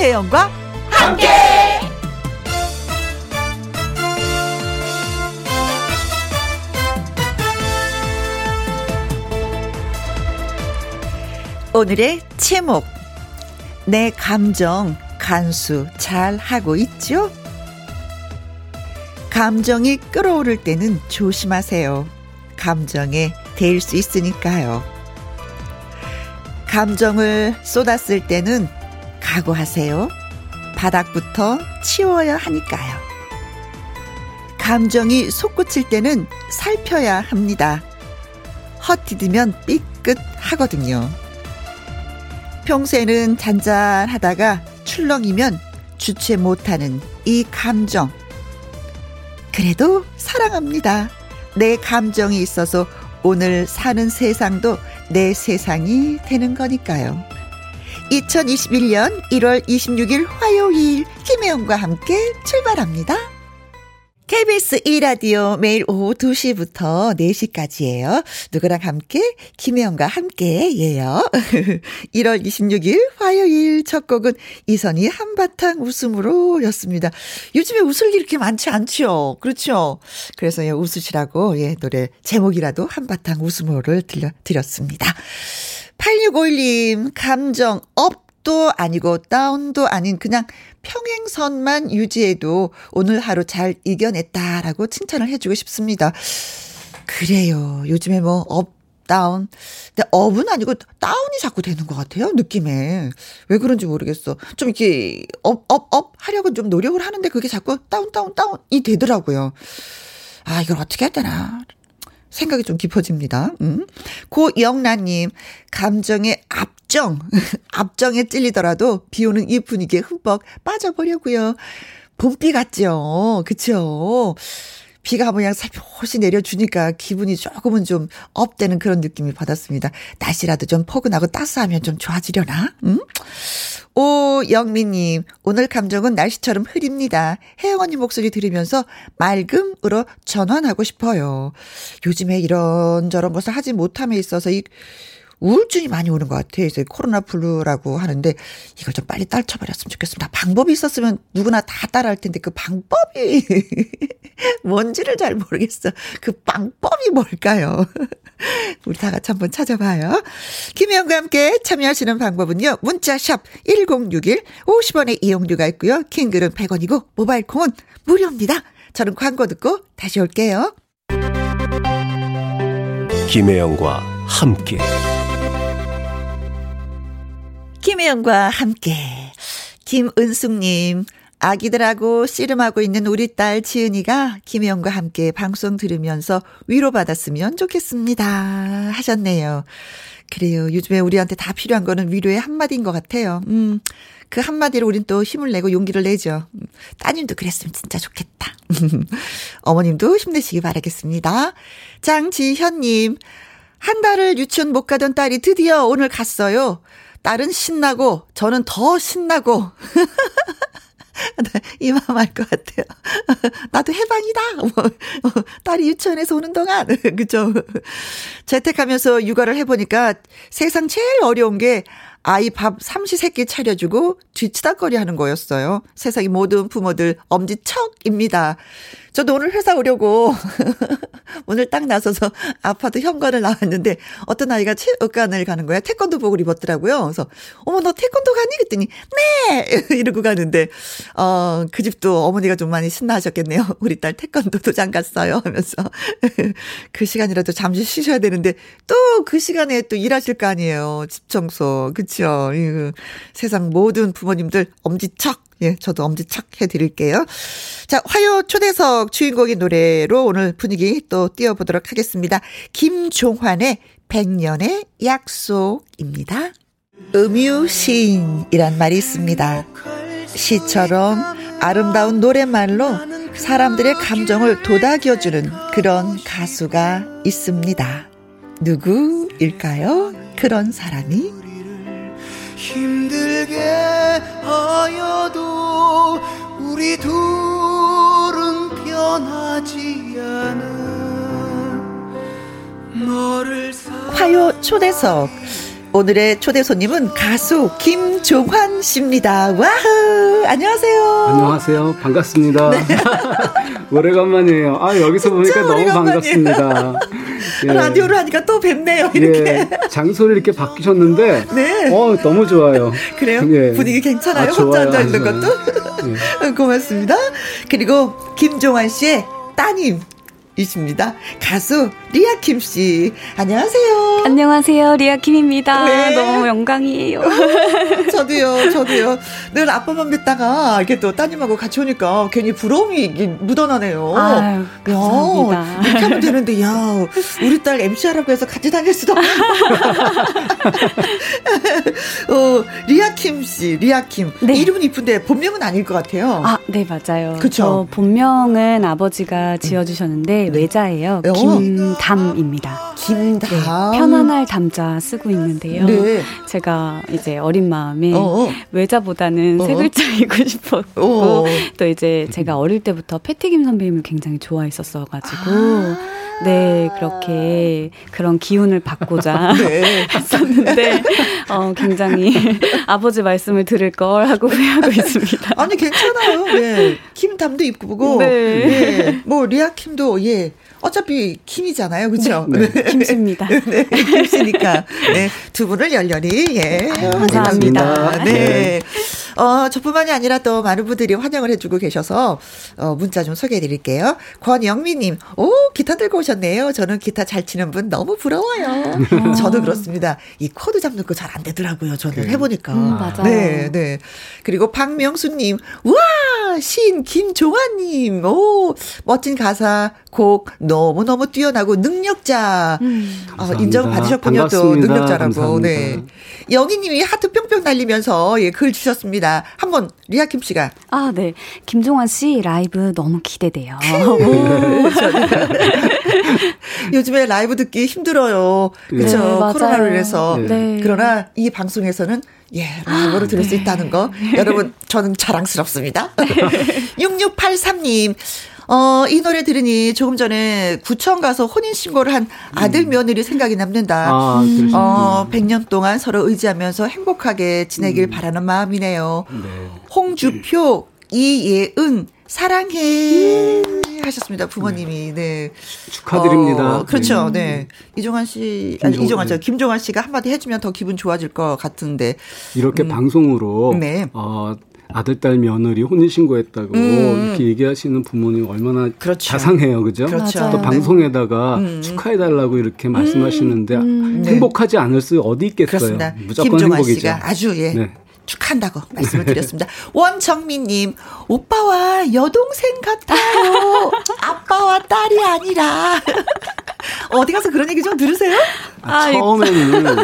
김혜영과 함께. 오늘의 제목 내 감정 간수 잘 하고 있죠? 감정이 끌어오를 때는 조심하세요. 감정에 대일 수 있으니까요. 감정을 쏟았을 때는 각오하세요. 바닥부터 치워야 하니까요. 감정이 솟구칠 때는 살펴야 합니다. 헛디디면 삐끗 하거든요. 평소에는 잔잔하다가 출렁이면 주체 못하는 이 감정. 그래도 사랑합니다. 내 감정이 있어서 오늘 사는 세상도 내 세상이 되는 거니까요. 2021년 1월 26일 화요일 김혜영과 함께 출발합니다. KBS 2라디오 매일 오후 2시부터 4시까지예요. 누구랑 함께? 김혜영과 함께예요. 1월 26일 화요일 첫 곡은 이선희 한바탕 웃음으로 였습니다. 요즘에 웃을 일 이렇게 많지 않죠? 그렇죠? 그래서 예, 웃으시라고 예, 노래 제목이라도 한바탕 웃음으로를 들려 드렸습니다. 8651님 감정 up up도 아니고 down도 아닌 그냥 평행선만 유지해도 오늘 하루 잘 이겨냈다라고 칭찬을 해주고 싶습니다. 그래요. 요즘에 뭐 up, down. 근데 up은 아니고 down이 자꾸 되는 것 같아요. 느낌에. 왜 그런지 모르겠어. 좀 이렇게 up, up, up 하려고 좀 노력을 하는데 그게 자꾸 down, down, down이 되더라고요. 아, 이걸 어떻게 해야 되나. 생각이 좀 깊어집니다. 음. 고영란님, 감정의 앞정, 앞정에 찔리더라도 비 오는 이 분위기에 흠뻑 빠져보려고요. 봄비 같죠? 그쵸? 비가 그냥 살포시 내려주니까 기분이 조금은 좀 업되는 그런 느낌이 받았습니다. 날씨라도 좀 포근하고 따스하면 좀 좋아지려나? 응? 오영민님, 오늘 감정은 날씨처럼 흐립니다. 혜영 언니 목소리 들으면서 맑음으로 전환하고 싶어요. 요즘에 이런저런 것을 하지 못함에 있어서 이 우울증이 많이 오는 것 같아요. 그래서 코로나 블루라고 하는데 이걸 좀 빨리 떨쳐버렸으면 좋겠습니다. 방법이 있었으면 누구나 다 따라할 텐데 그 방법이 뭔지를 잘 모르겠어. 그 방법이 뭘까요? 우리 다 같이 한번 찾아봐요. 김혜영과 함께 참여하시는 방법은요. 문자샵 1061 50원의 이용료가 있고요. 킹글은 100원이고 모바일 콩은 무료입니다. 저는 광고 듣고 다시 올게요. 김혜영과 함께 김혜영과 함께 김은숙님 아기들하고 씨름하고 있는 우리 딸 지은이가 김혜영과 함께 방송 들으면서 위로받았으면 좋겠습니다 하셨네요. 그래요. 요즘에 우리한테 다 필요한 거는 위로의 한마디인 것 같아요. 음, 그 한마디로 우린 또 힘을 내고 용기를 내죠. 따님도 그랬으면 진짜 좋겠다. 어머님도 힘내시기 바라겠습니다. 장지현님, 한 달을 유치원 못 가던 딸이 드디어 오늘 갔어요. 딸은 신나고 저는 더 신나고 네, 이 마음 알것 같아요. 나도 해방이다. 뭐, 딸이 유치원에서 오는 동안. 그죠? 재택하면서 육아를 해보니까 세상 제일 어려운 게 아이 밥 삼시세끼 차려주고 뒤치다거리 하는 거였어요. 세상의 모든 부모들 엄지척입니다. 저도 오늘 회사 오려고 오늘 딱 나서서 아파트 현관을 나왔는데 어떤 아이가 체육관을 가는 거야. 태권도복을 입었더라고요. 그래서 어머 너 태권도 가니? 그랬더니 네 이러고 가는데 어 그 집도 어머니가 좀 많이 신나하셨겠네요. 우리 딸 태권도 도장 갔어요 하면서 그 시간이라도 잠시 쉬셔야 되는데 또 그 시간에 또 일하실 거 아니에요. 집 청소 그렇죠. 세상 모든 부모님들 엄지척 예, 저도 엄지척 해드릴게요. 자, 화요 초대석 주인공의 노래로 오늘 분위기 또 띄워보도록 하겠습니다. 김종환의 백년의 약속입니다. 음유시인이란 말이 있습니다. 시처럼 아름다운 노랫말로 사람들의 감정을 도닥여주는 그런 가수가 있습니다. 누구일까요? 그런 사람이? 힘들게 하여도 우리 둘은 변하지 않아 너를 화요 초대석 오늘의 초대 손님은 가수 김종환 씨입니다. 와우! 안녕하세요. 안녕하세요. 반갑습니다. 네. 오래간만이에요. 아, 여기서 보니까 너무 반갑습니다. 예. 라디오를 하니까 또 뵙네요. 이렇게. 예. 장소를 이렇게 바뀌셨는데. 네. 어, 너무 좋아요. 그래요? 예. 분위기 괜찮아요? 아, 혼자 앉아 있는 것도? 예. 고맙습니다. 그리고 김종환 씨의 따님. 이십니다. 가수 리아킴 씨. 안녕하세요. 안녕하세요. 리아킴입니다. 네. 너무 영광이에요. 저도요. 저도요. 늘 아빠만 뵙다가 이렇게 또 따님하고 같이 오니까 괜히 부러움이 묻어나네요. 아유, 감사합니다. 야, 이렇게 하면 되는데 야, 우리 딸 MC하라고 해서 같이 다닐 수도 없고. 어, 리아킴 씨, 리아킴. 네. 이름은 이쁜데 본명은 아닐 것 같아요. 아, 네, 맞아요. 그렇죠. 본명은 아버지가 지어 주셨는데 네. 외자예요. 어. 김담입니다. 김담. 네, 편안할 담자 쓰고 있는데요. 네. 제가 이제 어린 마음에 어어. 외자보다는 어어. 세 글자이고 싶었고 어어. 또 이제 제가 어릴 때부터 패티김 선배님을 굉장히 좋아했었어 가지고 아. 네 그렇게 그런 기운을 받고자 네. 했었는데 어, 굉장히 아버지 말씀을 들을 걸 하고 후회하고 있습니다. 아니 괜찮아요. 네. 김담도 이쁘고 네. 네. 뭐 리아킴도 예. 어차피 김이잖아요. 그렇죠? 네. 네. 김씨입니다. 네. 김씨니까. 네. 두 분을 열렬히 예. 감사합니다. 네. 네. 어, 저뿐만이 아니라 또 많은 분들이 환영을 해주고 계셔서 어, 문자 좀 소개해 드릴게요. 권영미님, 오, 기타 들고 오셨네요. 저는 기타 잘 치는 분 너무 부러워요. 음. 저도 그렇습니다. 이 코드 잡는 거 잘 안 되더라고요. 저는 그 해보니까. 음, 맞아요. 네, 네. 그리고 박명수님, 우와, 신 김종환님, 오, 멋진 가사, 곡 너무너무 뛰어나고 능력자. 음. 어, 인정 받으셨군요. 또 능력자라고. 감사합니다. 네. 영희님이 하트 뿅뿅 날리면서 예, 글 주셨습니다. 한번 리아킴 씨가. 아, 네. 김종환 씨 라이브 너무 기대돼요. 요즘에 라이브 듣기 힘들어요. 그렇죠. 네, 코로나로 인해서. 네. 그러나 이 방송에서는 예, 라이브로 들을 아, 수 있다는 거. 여러분, 저는 자랑스럽습니다. 6683님, 어, 이 노래 들으니 조금 전에 구청 가서 혼인신고를 한 아들 음. 며느리 생각이 남는다. 아, 음. 어, 100년 동안 서로 의지하면서 행복하게 지내길 음. 바라는 마음이네요. 네. 홍주표, 이예은, 사랑해. 하셨습니다. 부모님이. 네. 축하드립니다. 어, 그렇죠. 네. 네. 이종환 씨, 아니, 이종환 씨, 네. 김종환 씨가 한마디 해주면 더 기분 좋아질 것 같은데. 이렇게 음. 방송으로. 네. 어, 아들, 딸, 며느리 혼인 신고했다고 음. 이렇게 얘기하시는 부모님 얼마나 그렇죠. 자상해요. 그죠? 그렇죠. 또 네. 방송에다가 음. 축하해 달라고 이렇게 말씀하시는데 음. 행복하지 않을 수 어디 있겠어요. 그렇습니다. 무조건 행복이죠. 씨가 아주 예. 네. 축한다고 말씀을 드렸습니다. 원정민님, 오빠와 여동생 같아요. 아빠와 딸이 아니라. 어디 가서 그런 얘기 좀 들으세요? 아, 처음에는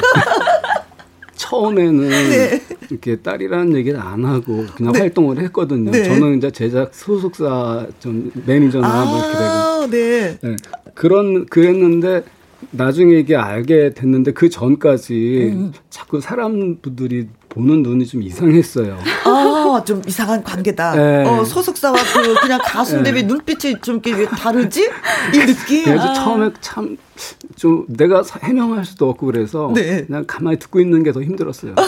처음에는 네. 이렇게 딸이라는 얘기를 안 하고 그냥 네. 활동을 했거든요. 네. 저는 이제 제작 소속사 좀 매니저나 아, 뭐 이렇게 되고. 네. 네. 그런 그랬는데 나중에 이게 알게 됐는데 그 전까지 음. 자꾸 사람들이 보는 눈이 좀 이상했어요. 아, 좀 이상한 관계다. 네. 어, 소속사와 그 그냥 가수인데 네. 왜 눈빛이 좀 이렇게 다르지? 이 느낌. 그래서 아. 처음에 참 좀 내가 해명할 수도 없고 그래서 네. 그냥 가만히 듣고 있는 게 더 힘들었어요.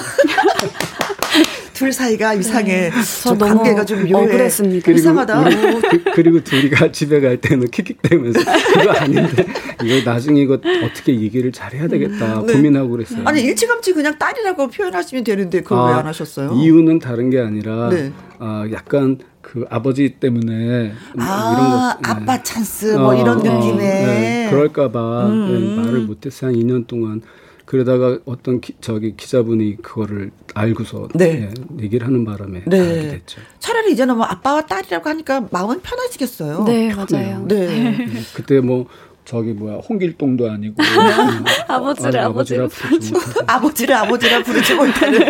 둘 사이가 이상해. 네. 좀 관계가 좀 묘해. 억울했습니다. 그리고 이상하다. 우리, 그, 리고 둘이가 집에 갈 때는 킥킥대면서 그거 아닌데 이거 나중에 이거 어떻게 얘기를 잘해야 되겠다 네. 고민하고 그랬어요. 아니 일찌감치 그냥 딸이라고 표현하시면 되는데 그걸 아, 왜안 하셨어요? 이유는 다른 게 아니라 네. 아, 약간 그 아버지 때문에 아, 이런 것 네. 아빠 찬스 뭐 어, 이런 어, 느낌에 네. 그럴까봐 음. 네, 말을 못해서 한 2년 동안 그러다가 어떤 기, 저기 기자분이 그거를 알고서 네. 예, 얘기를 하는 바람에 네. 알게 됐죠. 차라리 이제는 뭐 아빠와 딸이라고 하니까 마음은 편하시겠어요. 네, 맞아요. 네. 네. 그때 뭐 저기 뭐야 홍길동도 아니고 아버지를 아버지를 부르지 아버지를 아버지라 부르지 못하는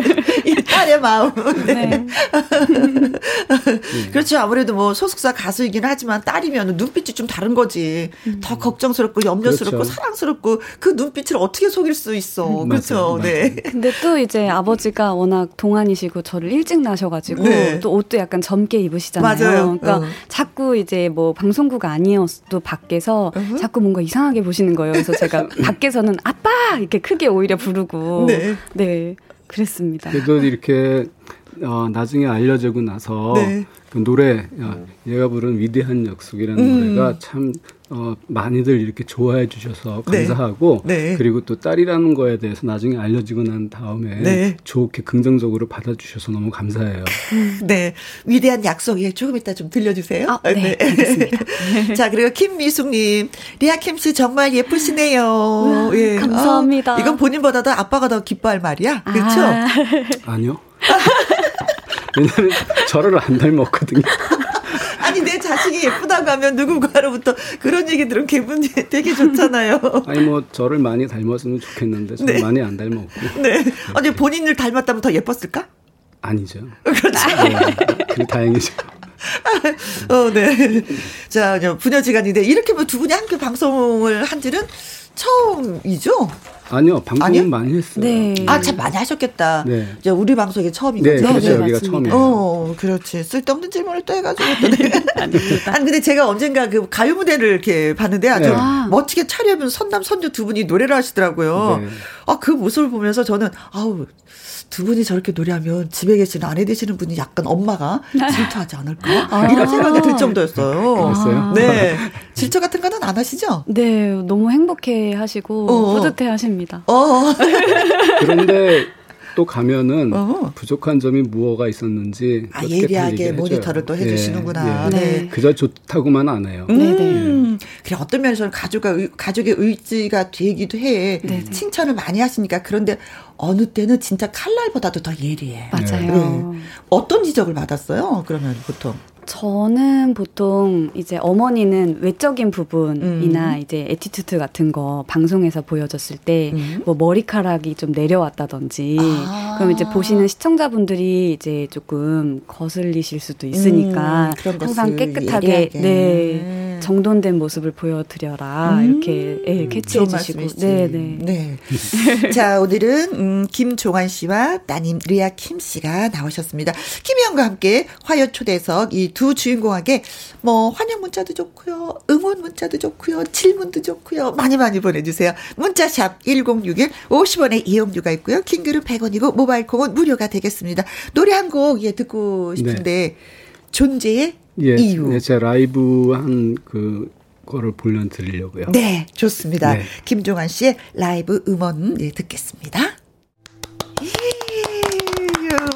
이 딸의 마음. 네. 네. 네. 그렇죠. 아무래도 뭐 소속사 가수이긴 하지만 딸이면 눈빛이 좀 다른 거지. 음. 더 걱정스럽고 염려스럽고 그렇죠. 사랑스럽고 그 눈빛을 어떻게 속일 수 있어. 음, 그렇죠. 맞아요. 네. 근데 또 이제 아버지가 워낙 동안이시고 저를 일찍 나셔가지고 네. 또 옷도 약간 젊게 입으시잖아요. 맞아요. 그러니까 어. 자꾸 이제 뭐 방송국 아니었도 밖에서 uh-huh. 자꾸 뭔가 이상하게 보시는 거예요. 그래서 제가 밖에서는 아빠 이렇게 크게 오히려 부르고 네. 네. 그랬습니다. 그래도 이렇게 어, 나중에 알려지고 나서 네. 그 노래 어, 얘가 부른 위대한 약속이라는 음. 노래가 참 어, 많이들 이렇게 좋아해 주셔서 네. 감사하고 네. 네. 그리고 또 딸이라는 거에 대해서 나중에 알려지고 난 다음에 네. 좋게 긍정적으로 받아주셔서 너무 감사해요. 네, 위대한 약속이 조금 이따 좀 들려주세요. 아, 네, 네. 자 그리고 김미숙님, 리아 킴스 정말 예쁘시네요. 예. 감사합니다. 아, 이건 본인보다도 아빠가 더 기뻐할 말이야, 그렇죠? 아. 아니요. 왜냐면 저를 안 닮았거든요. 아니 내 자식이 예쁘다고 하면 누군가로부터 그런 얘기 들으면 기분이 되게 좋잖아요. 아니 뭐 저를 많이 닮았으면 좋겠는데 저는 네. 많이 안 닮았고. 네. 아니 본인을 닮았다면 더 예뻤을까? 아니죠. 그렇죠. 네, 그 다행이죠. 어, 네. 자, 분여지간인데 이렇게 뭐두 분이 함께 방송을 한지는 처음이죠? 아니요, 방송은 아니요? 많이 했어요. 네. 아, 참 많이 하셨겠다. 네. 이제 우리 방송이 처음인 네, 거죠? 그렇죠. 네, 여기가 처음이에요. 어, 그렇지. 쓸데없는 질문을 또 해가지고 또. 네. 아니, 근데 제가 언젠가 그 가요 무대를 이렇게 봤는데 아주 네. 멋지게 차려입은 선남, 선녀 두 분이 노래를 하시더라고요. 네. 아, 그 모습을 보면서 저는, 아우, 두 분이 저렇게 노래하면 집에 계시는 아내 되시는 분이 약간 엄마가 질투하지 않을까? 아. 이런 생각이 들 정도였어요. 그랬어요? 네. 질투 같은 거는 안 하시죠? 네, 너무 행복해 하시고 어. 뿌듯해 하십니다. 어. 그런데 또 가면은 어. 부족한 점이 무엇가 있었는지 아, 예리하게 모니터를 또 해주시는구나. 예, 예. 네. 그저 좋다고만 안 해요. 음. 네네. 음. 그래 어떤 면에서는 가족의 가족의 의지가 되기도 해. 네네. 칭찬을 많이 하시니까 그런데 어느 때는 진짜 칼날보다도 더 예리해. 맞아요. 네. 어떤 지적을 받았어요? 그러면 보통 저는 보통 이제 어머니는 외적인 부분이나 음. 이제 attitude 같은 거 방송에서 보여줬을 때뭐 음. 뭐 머리카락이 좀 내려왔다던지 아. 그럼 이제 보시는 시청자분들이 이제 조금 거슬리실 수도 있으니까 음, 항상 깨끗하게 예리하게. 네. 정돈된 모습을 보여드려라 음, 이렇게 예, 캐치해 주시고 네네 네. 네. 자 오늘은 음, 김종환 씨와 따님 리아 킴 씨가 나오셨습니다. 김희영과 함께 화요 초대석 이 두 주인공에게 뭐 환영 문자도 좋고요, 응원 문자도 좋고요, 질문도 좋고요 많이 많이 보내주세요. 문자샵 1061 50원의 이용료가 있고요. 킹글은 100원이고 모바일 콩은 무료가 되겠습니다. 노래 한 곡 예, 듣고 싶은데 네. 존재의 예, 이유. 예, 제 라이브 한그 거를 불려 드리려고요. 네, 좋습니다. 네. 김종환 씨의 라이브 음원 예, 듣겠습니다.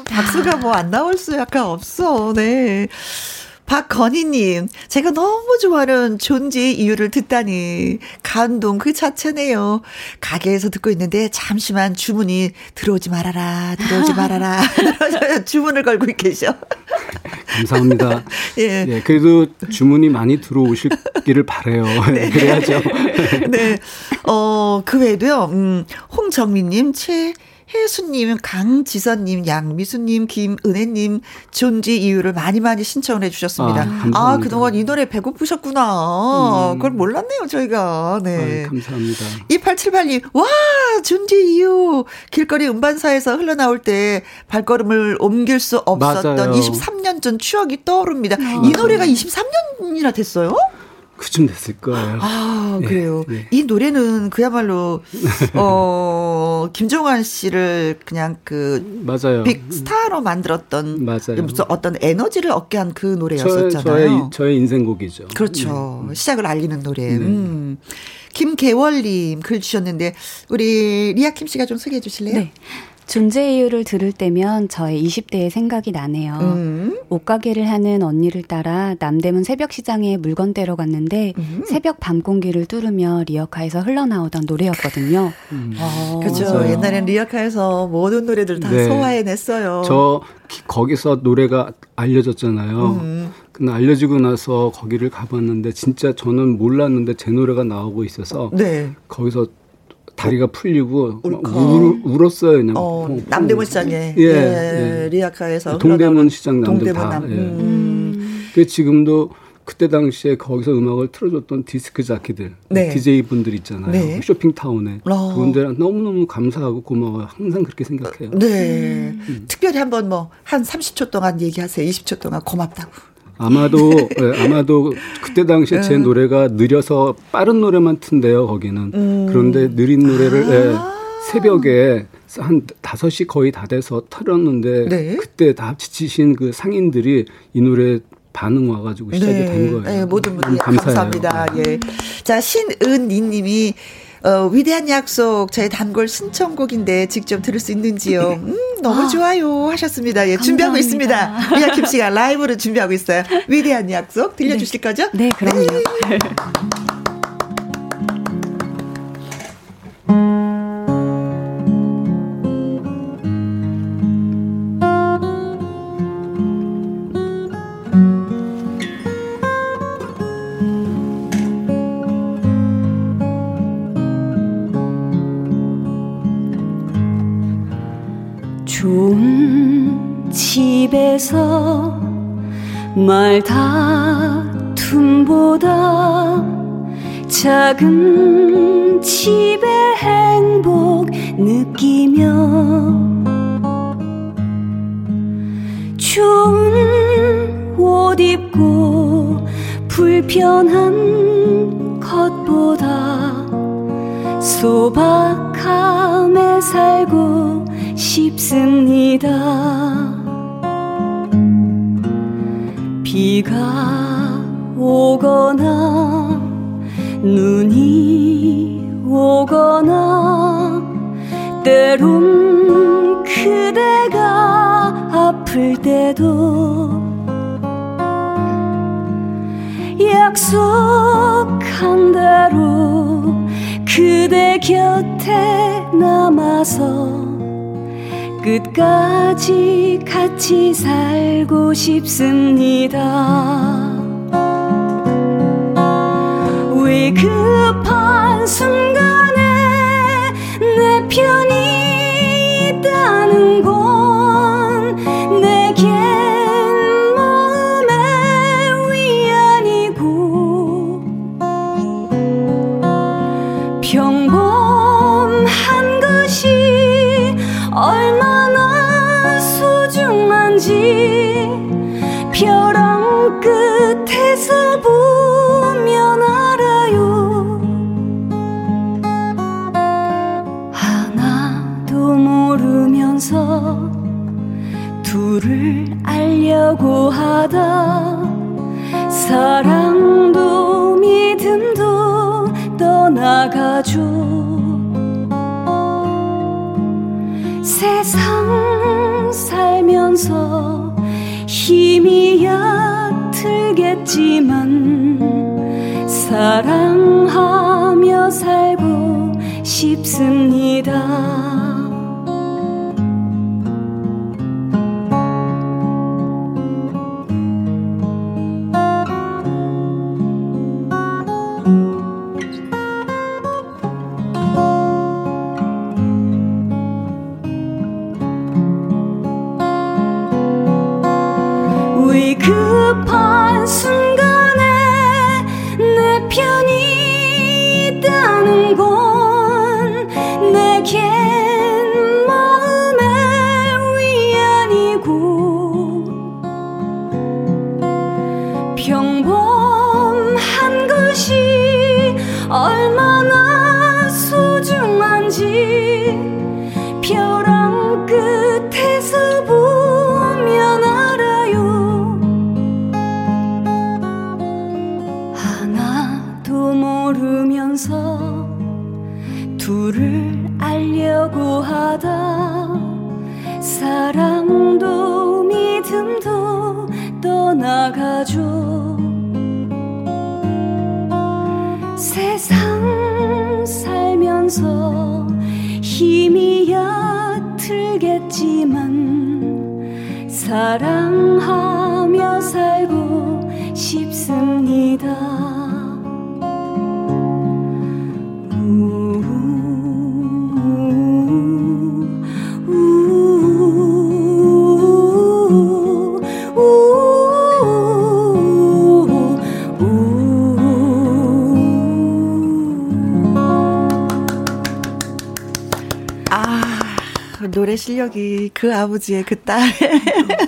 박수가 뭐 안 나올 수 약간 없어. 네. 박건희님, 제가 너무 좋아하는 존재의 이유를 듣다니 감동 그 자체네요. 가게에서 듣고 있는데 잠시만 주문이 들어오지 말아라, 들어오지 말아라. 주문을 걸고 계셔. 감사합니다. 예. 예. 그래도 주문이 많이 들어오실기를 바래요. 네. 그래야죠. 네. 어, 그 외에도요, 음, 홍정민님, 최, 혜수님, 강지선님, 양미수님, 김은혜님 존재 이유를 많이 많이 신청을 해주셨습니다. 아, 아 그동안 이 노래 배고프셨구나. 음. 그걸 몰랐네요, 저희가. 네. 아, 감사합니다. 2878님, 와, 존재 이유. 길거리 음반사에서 흘러나올 때 발걸음을 옮길 수 없었던 맞아요. 23년 전 추억이 떠오릅니다. 아. 이 노래가 23년이나 됐어요? 그쯤 됐을 거예요. 아, 네, 그래요. 네. 이 노래는 그야말로, 어, 김종환 씨를 그냥 그. 맞아요. big star로 만들었던. 맞아요. 무슨 어떤 에너지를 얻게 한 그 노래였었잖아요. 저의, 저의, 저의 인생곡이죠. 그렇죠. 네. 시작을 알리는 노래. 네. 음. 김계월님 글 주셨는데, 우리 리아킴 씨가 좀 소개해 주실래요? 네. 존재 이유를 들을 때면 저의 20대의 생각이 나네요. 음. 옷가게를 하는 언니를 따라 남대문 새벽시장에 물건 떼러 갔는데 음. 새벽 밤 공기를 뚫으며 리어카에서 흘러나오던 노래였거든요. 음. 아, 그렇죠. 옛날엔 리어카에서 모든 노래들 다 네. 소화해냈어요. 저 거기서 노래가 알려졌잖아요. 음. 근데 알려지고 나서 거기를 가봤는데 진짜 저는 몰랐는데 제 노래가 나오고 있어서 네. 거기서 다리가 풀리고 울, 울었어요 그냥. 어, 남대문 시장에 예, 예, 예. 리아카에서 동대문 시장 남들 동대문 다. 남, 예. 음. 그 지금도 그때 당시에 거기서 음악을 틀어줬던 디스크 자키들, 네. DJ 분들 있잖아요. 네. 쇼핑타운에 어. 그분들 너무 너무 감사하고 고마워요. 항상 그렇게 생각해요. 네. 음. 특별히 한번 뭐 한 30초 동안 얘기하세요. 20초 동안 고맙다고. 아마도 네, 아마도 그때 당시에 제 음. 노래가 느려서 빠른 노래만 튼대요 거기는 음. 그런데 느린 노래를 네, 새벽에 한 5시 거의 다 돼서 틀었는데 네. 그때 다 지치신 그 상인들이 이 노래 반응 와가지고 시작이 네. 된 거예요. 네, 모든 분들 감사합니다. 예. 자, 신은니 님이 어, 위대한 약속 저의 단골 신청곡인데 직접 들을 수 있는지요? 음, 너무 아, 좋아요 하셨습니다. 예, 준비하고 있습니다. 미아킴 씨가 라이브를 준비하고 있어요. 위대한 약속 들려주실 네. 거죠? 네, 그럼요. 네. 말 다툼보다 작은 집의 행복 느끼며 좋은 옷 입고 불편한 것보다 소박함에 살고 싶습니다. 비가 오거나 눈이 오거나 때론 그대가 아플 때도 약속한 대로 그대 곁에 남아서 끝까지 같이 살고 싶습니다. 왜 급한 순간에 내 편이 하다 사랑도 믿음도 떠나가죠 세상 살면서 힘이 얕들겠지만 사랑하며 살고 싶습니다. 실력이 그 아버지의 그 딸.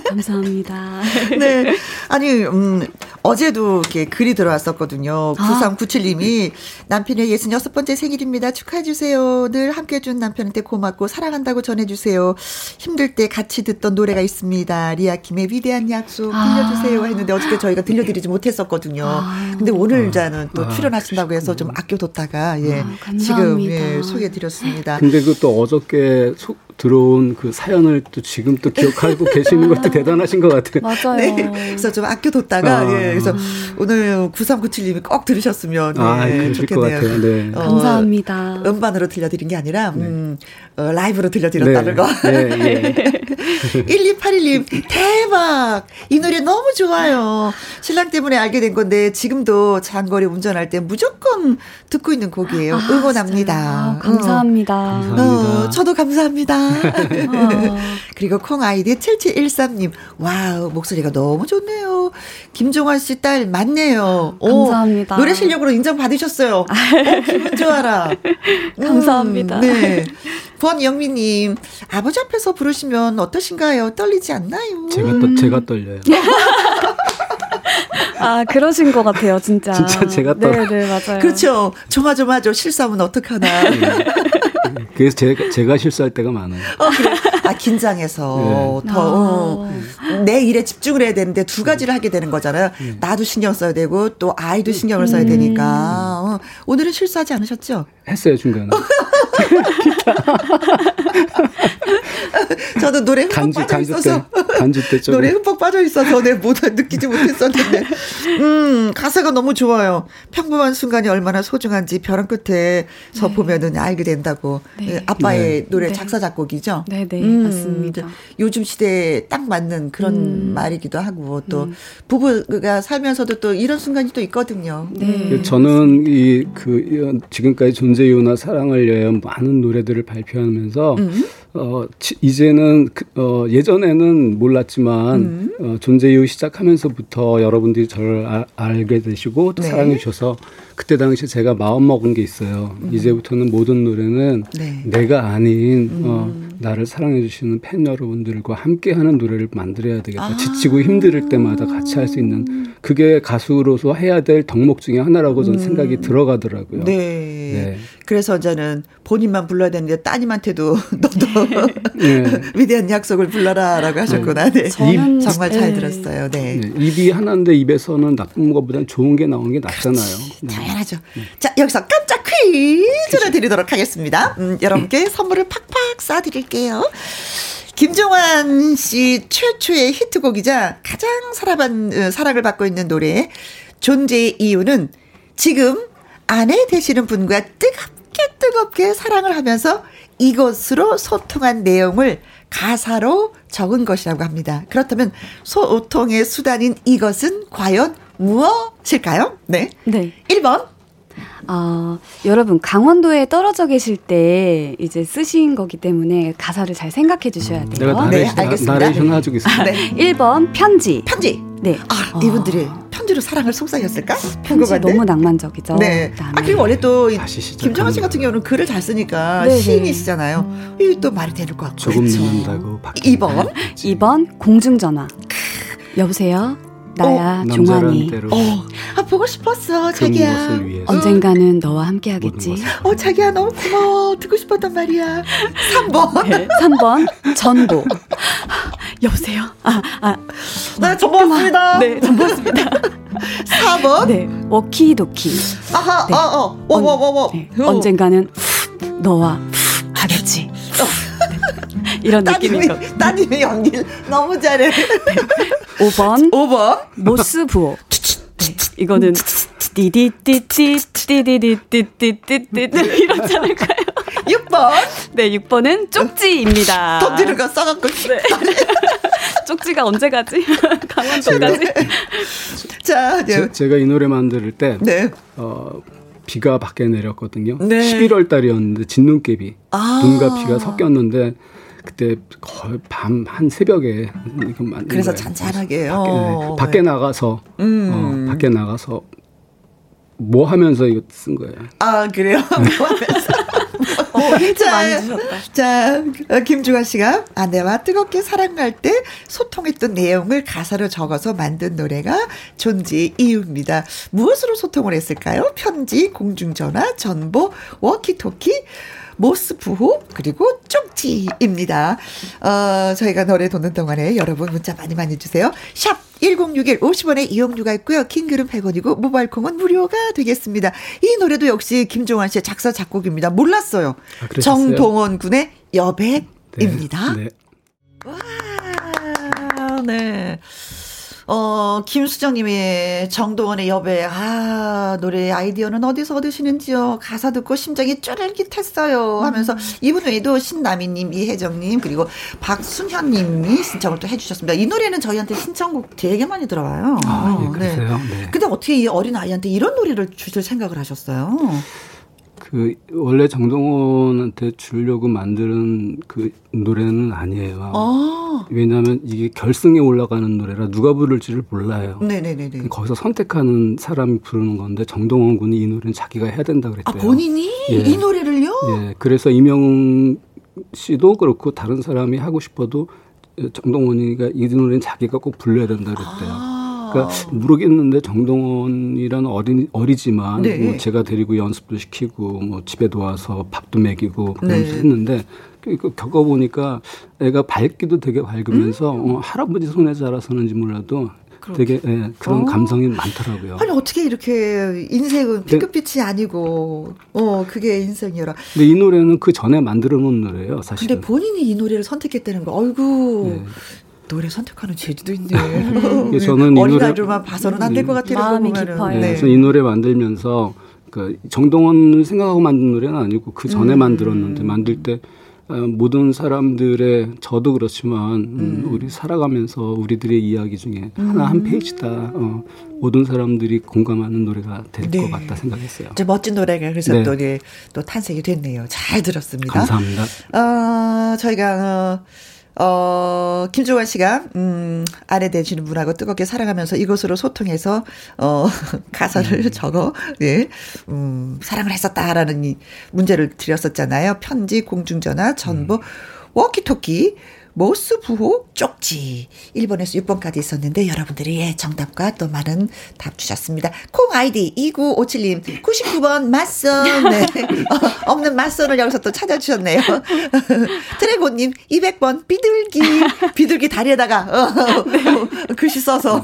감사합니다. 네. 아니, 음, 어제도 이렇게 글이 들어왔었거든요. 9397님이 아. 남편의 66번째 생일입니다. 축하해주세요. 늘 함께 해준 남편한테 고맙고 사랑한다고 전해주세요. 힘들 때 같이 듣던 노래가 있습니다. 리아킴의 위대한 약속 들려주세요. 아. 했는데 어저께 저희가 들려드리지 못했었거든요. 아. 근데 오늘 자는 또 아, 출연하신다고 해서 좀 아껴뒀다가, 예. 지금, 예, 소개해드렸습니다. 근데 그 또 어저께 소, 들어온 그 사연을 또 지금 또 기억하고 계시는 것도 대단하신 것 같아요. 맞아요. 네. 그래서 좀 아껴뒀다가, 아. 예. 그래서 오늘 9397님이 꼭 들으셨으면 아, 예, 좋겠네요. 네. 어, 감사합니다. 음반으로 들려드린 게 아니라, 네. 음, 어, 라이브로 들려드렸다는 네. 거. 네, 네. 1281님, 대박! 이 노래 너무 좋아요. 신랑 때문에 알게 된 건데, 지금도 장거리 운전할 때 무조건 듣고 있는 곡이에요. 아, 응원합니다. 아, 감사합니다. 어. 감사합니다. 어, 저도 감사합니다. 어. 그리고 콩 아이디 7713님, wow, 목소리가 너무 좋네요. 김종환 씨 딸 맞네요. 감사합니다. 오, 노래 실력으로 인정받으셨어요. 오, 기분 좋아라. 감사합니다. 음, 네. 권영미님, 아버지 앞에서 부르시면 어떠신가요? 떨리지 않나요? 제가 또, 제가 떨려요. 아, 그러신 것 같아요, 진짜. 진짜 제가 떨어요. 네, 네, 맞아요. 그렇죠. 조마조마조 실수하면 어떡하나. 그래서 제가, 제가 실수할 때가 많아요. 어, 그래. 아, 긴장해서 네. 더, 어, 내 일에 집중을 해야 되는데 두 가지를 하게 되는 거잖아요. 음. 나도 신경 써야 되고 또 아이도 신경을 써야 음. 되니까. 어, 오늘은 실수하지 않으셨죠? 했어요, 중간에. 저도 노래 흠뻑 간주, 빠져 간주 있어서 때, 간주 때 노래 흠뻑 빠져 있어서 내못 느끼지 못했었는데 음 가사가 너무 좋아요. 평범한 순간이 얼마나 소중한지 벼랑 끝에 서 네. 보면은 알게 된다고 네. 예, 아빠의 네. 노래 네. 작사 작곡이죠. 네네 네. 음, 맞습니다. 요즘 시대에 딱 맞는 그런 음. 말이기도 하고 또 음. 부부가 살면서도 또 이런 순간이 또 있거든요. 네. 음. 저는 이 그 지금까지 존재 이유나 사랑을 위한 많은 노래들을 발표하면서 음. 어, 이제는, 그, 어, 예전에는 몰랐지만, 음. 어, 존재 이후 시작하면서부터 여러분들이 저를 아, 알게 되시고 또 네. 사랑해 주셔서 그때 당시 제가 마음 먹은 게 있어요. 음. 이제부터는 모든 노래는 네. 내가 아닌, 어, 음. 나를 사랑해 주시는 팬 여러분들과 함께 하는 노래를 만들어야 되겠다. 아. 지치고 힘들 때마다 같이 할 수 있는 그게 가수로서 해야 될 덕목 중에 하나라고 저는 음. 생각이 들어가더라고요. 네. 네. 그래서 저는 본인만 불러야 되는데 따님한테도 너도 네. 위대한 약속을 불러라라고 하셨구나. 네. 네. 정말 잘 네. 들었어요. 네. 네. 입이 하나인데 입에서는 나쁜 것보다는 좋은 게 나오는 게 낫잖아요. 네. 당연하죠. 자, 여기서 깜짝 퀴즈를 드리도록 하겠습니다. 음, 여러분께 선물을 팍팍 쏴드릴 드릴게요. 김종환 씨 최초의 히트곡이자 가장 사랑한, 어, 사랑을 받고 있는 노래 존재의 이유는 지금 아내 되시는 분과 뜨겁게 뜨겁게 사랑을 하면서 이것으로 소통한 내용을 가사로 적은 것이라고 합니다. 그렇다면 소통의 수단인 이것은 과연 무엇일까요? 네. 네. 1번 어, 여러분 강원도에 떨어져 계실 때 이제 쓰신 거기 때문에 가사를 잘 생각해 주셔야 음, 돼요. 내가 네, 알겠습니다. 나레이션 해주겠습니다. 네. 1번 편지. 편지. 네. 아, 이분들이 어. 편지로 사랑을 속삭였을까? 편지 너무 낭만적이죠. 네. 아, 그리고 원래 또 김정은 씨 같은 경우는 글을 잘 쓰니까 네네. 시인이시잖아요. 음. 이게 또 말이 되는 것 같고. 조금 늦는다고. 2번. 2번 공중전화. 여보세요? 나야 어, 종환이. 어, 아 보고 싶었어 자기야. 언젠가는 너와 함께 하겠지. 어 자기야 너무 고마워 듣고 싶었단 말이야. 3번. 네, 3번 전보. 여보세요. 아 아. 네 전보 왔습니다. 네 전보 왔습니다. 4번. 네 워키도키. 아하 네. 어어 워워워워. 네, 언젠가는 너와 하겠지. 어. 이런 느낌인 거. 따님의 연기 너무 잘해. 5번. 5번. 모스 부호. 네, 이거는 띠디띠띠띠디디띠띠띠띠 이렇지 않을까요? 6번. 네, 6번은 쪽지입니다. 던지는거 싸갖고. 네. 쪽지가 언제 가지? 강원도까지? 자, 제, 제가 이 노래 만들 때 네. 어, 비가 밖에 내렸거든요. 네. 11월 달이었는데 진눈깨비 아~ 눈과 비가 섞였는데 그때 거의 밤 한 새벽에 이거 만든 그래서 거예요. 잔잔하게 밖에, 네. 밖에 나가서 음. 어, 밖에 나가서 뭐 하면서 이거 쓴 거예요. 아 그래요? 뭐 하면서 어, 힌트 많이 주셨다. 자, 어, 김주환 씨가 아내와 뜨겁게 사랑할 때 소통했던 내용을 가사로 적어서 만든 노래가 존재의 이유입니다. 무엇으로 소통을 했을까요? 편지, 공중전화, 전보, 워키토키, 모스 부호 그리고 쪽지입니다. 어, 저희가 노래 돕는 동안에 여러분 문자 많이 많이 주세요. 샵 1061 50원의 이용료가 있고요. 킹글은 100원이고 모바일 콩은 무료가 되겠습니다. 이 노래도 역시 김종환 씨의 작사 작곡입니다. 몰랐어요. 아, 정동원 군의 여백입니다. 네, 네. 와, 네. 어, 김수정님이 정동원의 여배, 아, 노래 아이디어는 어디서 얻으시는지요? 가사 듣고 심장이 쫄깃했어요. 하면서 음. 이분 외에도 신나미님, 이혜정님, 그리고 박순현님이 신청을 또 해주셨습니다. 이 노래는 저희한테 신청곡 되게 많이 들어와요. 아, 예, 그러세요? 네. 네. 근데 어떻게 이 어린 아이한테 이런 노래를 주실 생각을 하셨어요? 그 원래 정동원한테 주려고 만드는 그 노래는 아니에요. 아. 왜냐하면 이게 결승에 올라가는 노래라 누가 부를지를 몰라요. 네네네. 거기서 선택하는 사람이 부르는 건데 정동원 군이 이 노래는 자기가 해야 된다 그랬대요. 아 본인이 예. 이 노래를요? 예. 그래서 이명 씨도 그렇고 다른 사람이 하고 싶어도 정동원이가 이 노래는 자기가 꼭 불러야 된다 그랬대요. 아. 그러니까 모르겠는데 정동원이라는 어린 어리지만 네. 뭐 제가 데리고 연습도 시키고 뭐 집에 도와서 밥도 먹이고 그러면서 네. 했는데 그, 그 겪어보니까 애가 밝기도 되게 밝으면서 음. 어, 할아버지 손에 자라서는지 몰라도 되게 예, 그런 어. 감성이 많더라고요. 아니 어떻게 이렇게 인생은 피크빛이 아니고 어 그게 인생이라. 근데 이 노래는 그 전에 만들어 놓은 노래예요, 사실. 근데 본인이 이 노래를 선택했다는 거. 아이고. 네. 노래 선택하는 재주도 있네. 저는 어린 아이들만 봐서는 안 될 것 같아요. 마음이 깊어요. 네. 그래서 이 노래 만들면서 그 정동원을 생각하고 만든 노래는 아니고 그 전에 음. 만들었는데 만들 때 어, 모든 사람들의 저도 그렇지만 음. 음. 우리 살아가면서 우리들의 이야기 중에 음. 하나 한 페이지다. 어, 모든 사람들이 공감하는 노래가 될것 네. 같다 생각했어요. 저 멋진 노래가 그래서 네. 또, 네, 또 탄생이 됐네요. 잘 들었습니다. 감사합니다. 어, 저희가 어, 어, 김종환 씨가, 음, 아내 되시는 분하고 뜨겁게 사랑하면서 이곳으로 소통해서, 어, 가사를 음. 적어, 예, 음, 사랑을 했었다라는 이 문제를 드렸었잖아요. 편지, 공중전화, 전보, 음. 워키토키, 모스 부호 쪽지 1번에서 6번까지 있었는데 여러분들이 예, 정답과 또 많은 답 주셨습니다. 콩 아이디 2957님 99번 맞선 네. 어, 없는 맞선을 여기서 또 찾아주셨네요. 드래곤님 200번 비둘기 비둘기 다리에다가 어, 네. 글씨 써서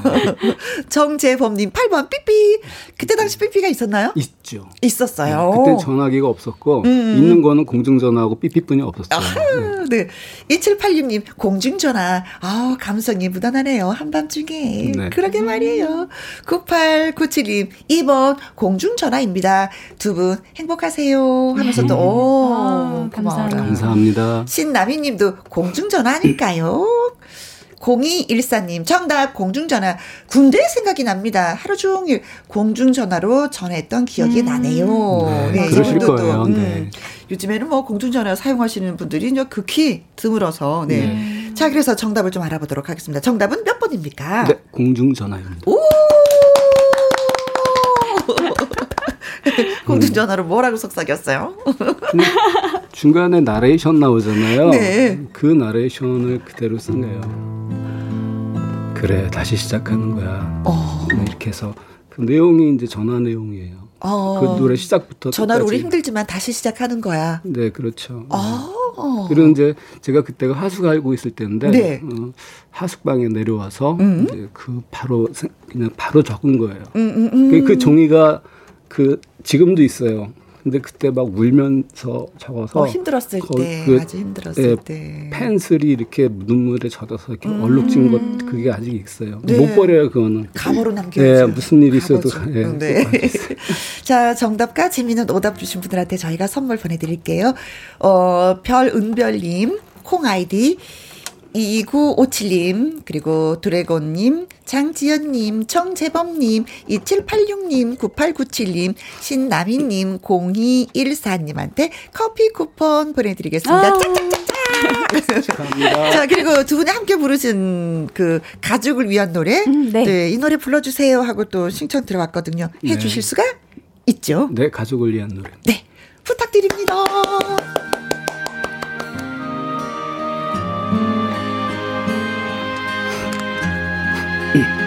정재범님 8번 삐삐 그때 당시 삐삐가 있었나요? 있죠. 있었어요. 네, 그때 전화기가 없었고 음. 있는 거는 공중전화하고 삐삐뿐이 없었어요. 아, 네. 네. 2786님 공중전화. 아 감성이 묻어나네요. 한밤중에. 네. 그러게 말이에요. 9897님, 2번 공중전화입니다. 두 분 행복하세요. 하면서 또, 오, 아, 감사합니다. 감사합니다. 신나미 님도 공중전화 아닐까요? 0214님, 정답, 공중전화. 군대 생각이 납니다. 하루 종일 공중전화로 전화했던 기억이 음. 나네요. 네, 네 그러실 거예요. 음. 네. 요즘에는 뭐 공중전화 사용하시는 분들이 이제 극히 드물어서, 네. 네. 자, 그래서 정답을 좀 알아보도록 하겠습니다. 정답은 몇 번입니까? 네, 공중전화입니다. 오! 공중전화로 뭐라고 속삭였어요? 중간에 나레이션 나오잖아요. 네. 그 나레이션을 그대로 쓴 거예요. 그래 다시 시작하는 거야. 어. 뭐 이렇게 해서 그 내용이 이제 전화 내용이에요. 어. 그 노래 시작부터 전화로 우리 힘들지만 다시 시작하는 거야. 네, 그렇죠. 어. 그리고 이제 제가 그때가 하숙 알고 있을 때인데 네. 어, 하숙방에 내려와서 음. 이제 그 바로 그냥 바로 적은 거예요. 음, 음, 음. 그, 그 종이가 그 지금도 있어요. 근데 그때 막 울면서 적어서 어, 힘들었을 때 그, 아주 힘들었을 예, 때 펜슬이 이렇게 눈물에 젖어서 이렇게 음. 얼룩진 것 그게 아직 있어요. 네. 못 버려요 그거는. 감으로 남겨야죠. 네, 무슨 일이 있어도 예, 네. 자 정답과 재미있는 오답 주신 분들한테 저희가 선물 보내드릴게요. 어 별은별님 콩 아이디 2957님, 그리고 드래곤님, 장지연님, 정재범님, 2786님, 9897님, 신나미님, 0214님한테 커피 쿠폰 보내드리겠습니다. 아~ 짝짝짝짝! 자, 그리고 두 분이 함께 부르신 그 가족을 위한 노래, 음, 네. 네. 이 노래 불러주세요 하고 또 신청 들어왔거든요. 해주실 네. 수가 있죠? 네, 가족을 위한 노래. 네, 부탁드립니다. Mm.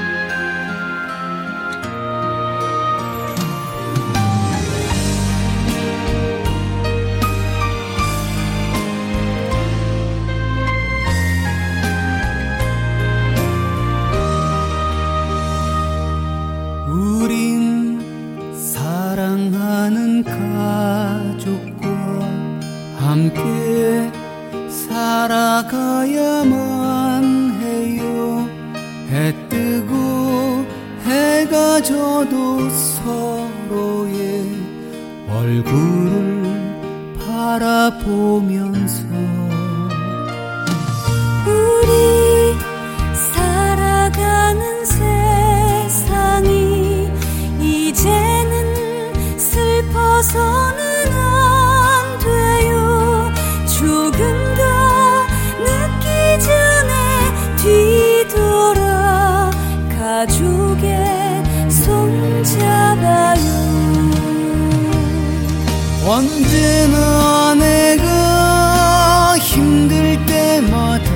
언제나 내가 힘들 때마다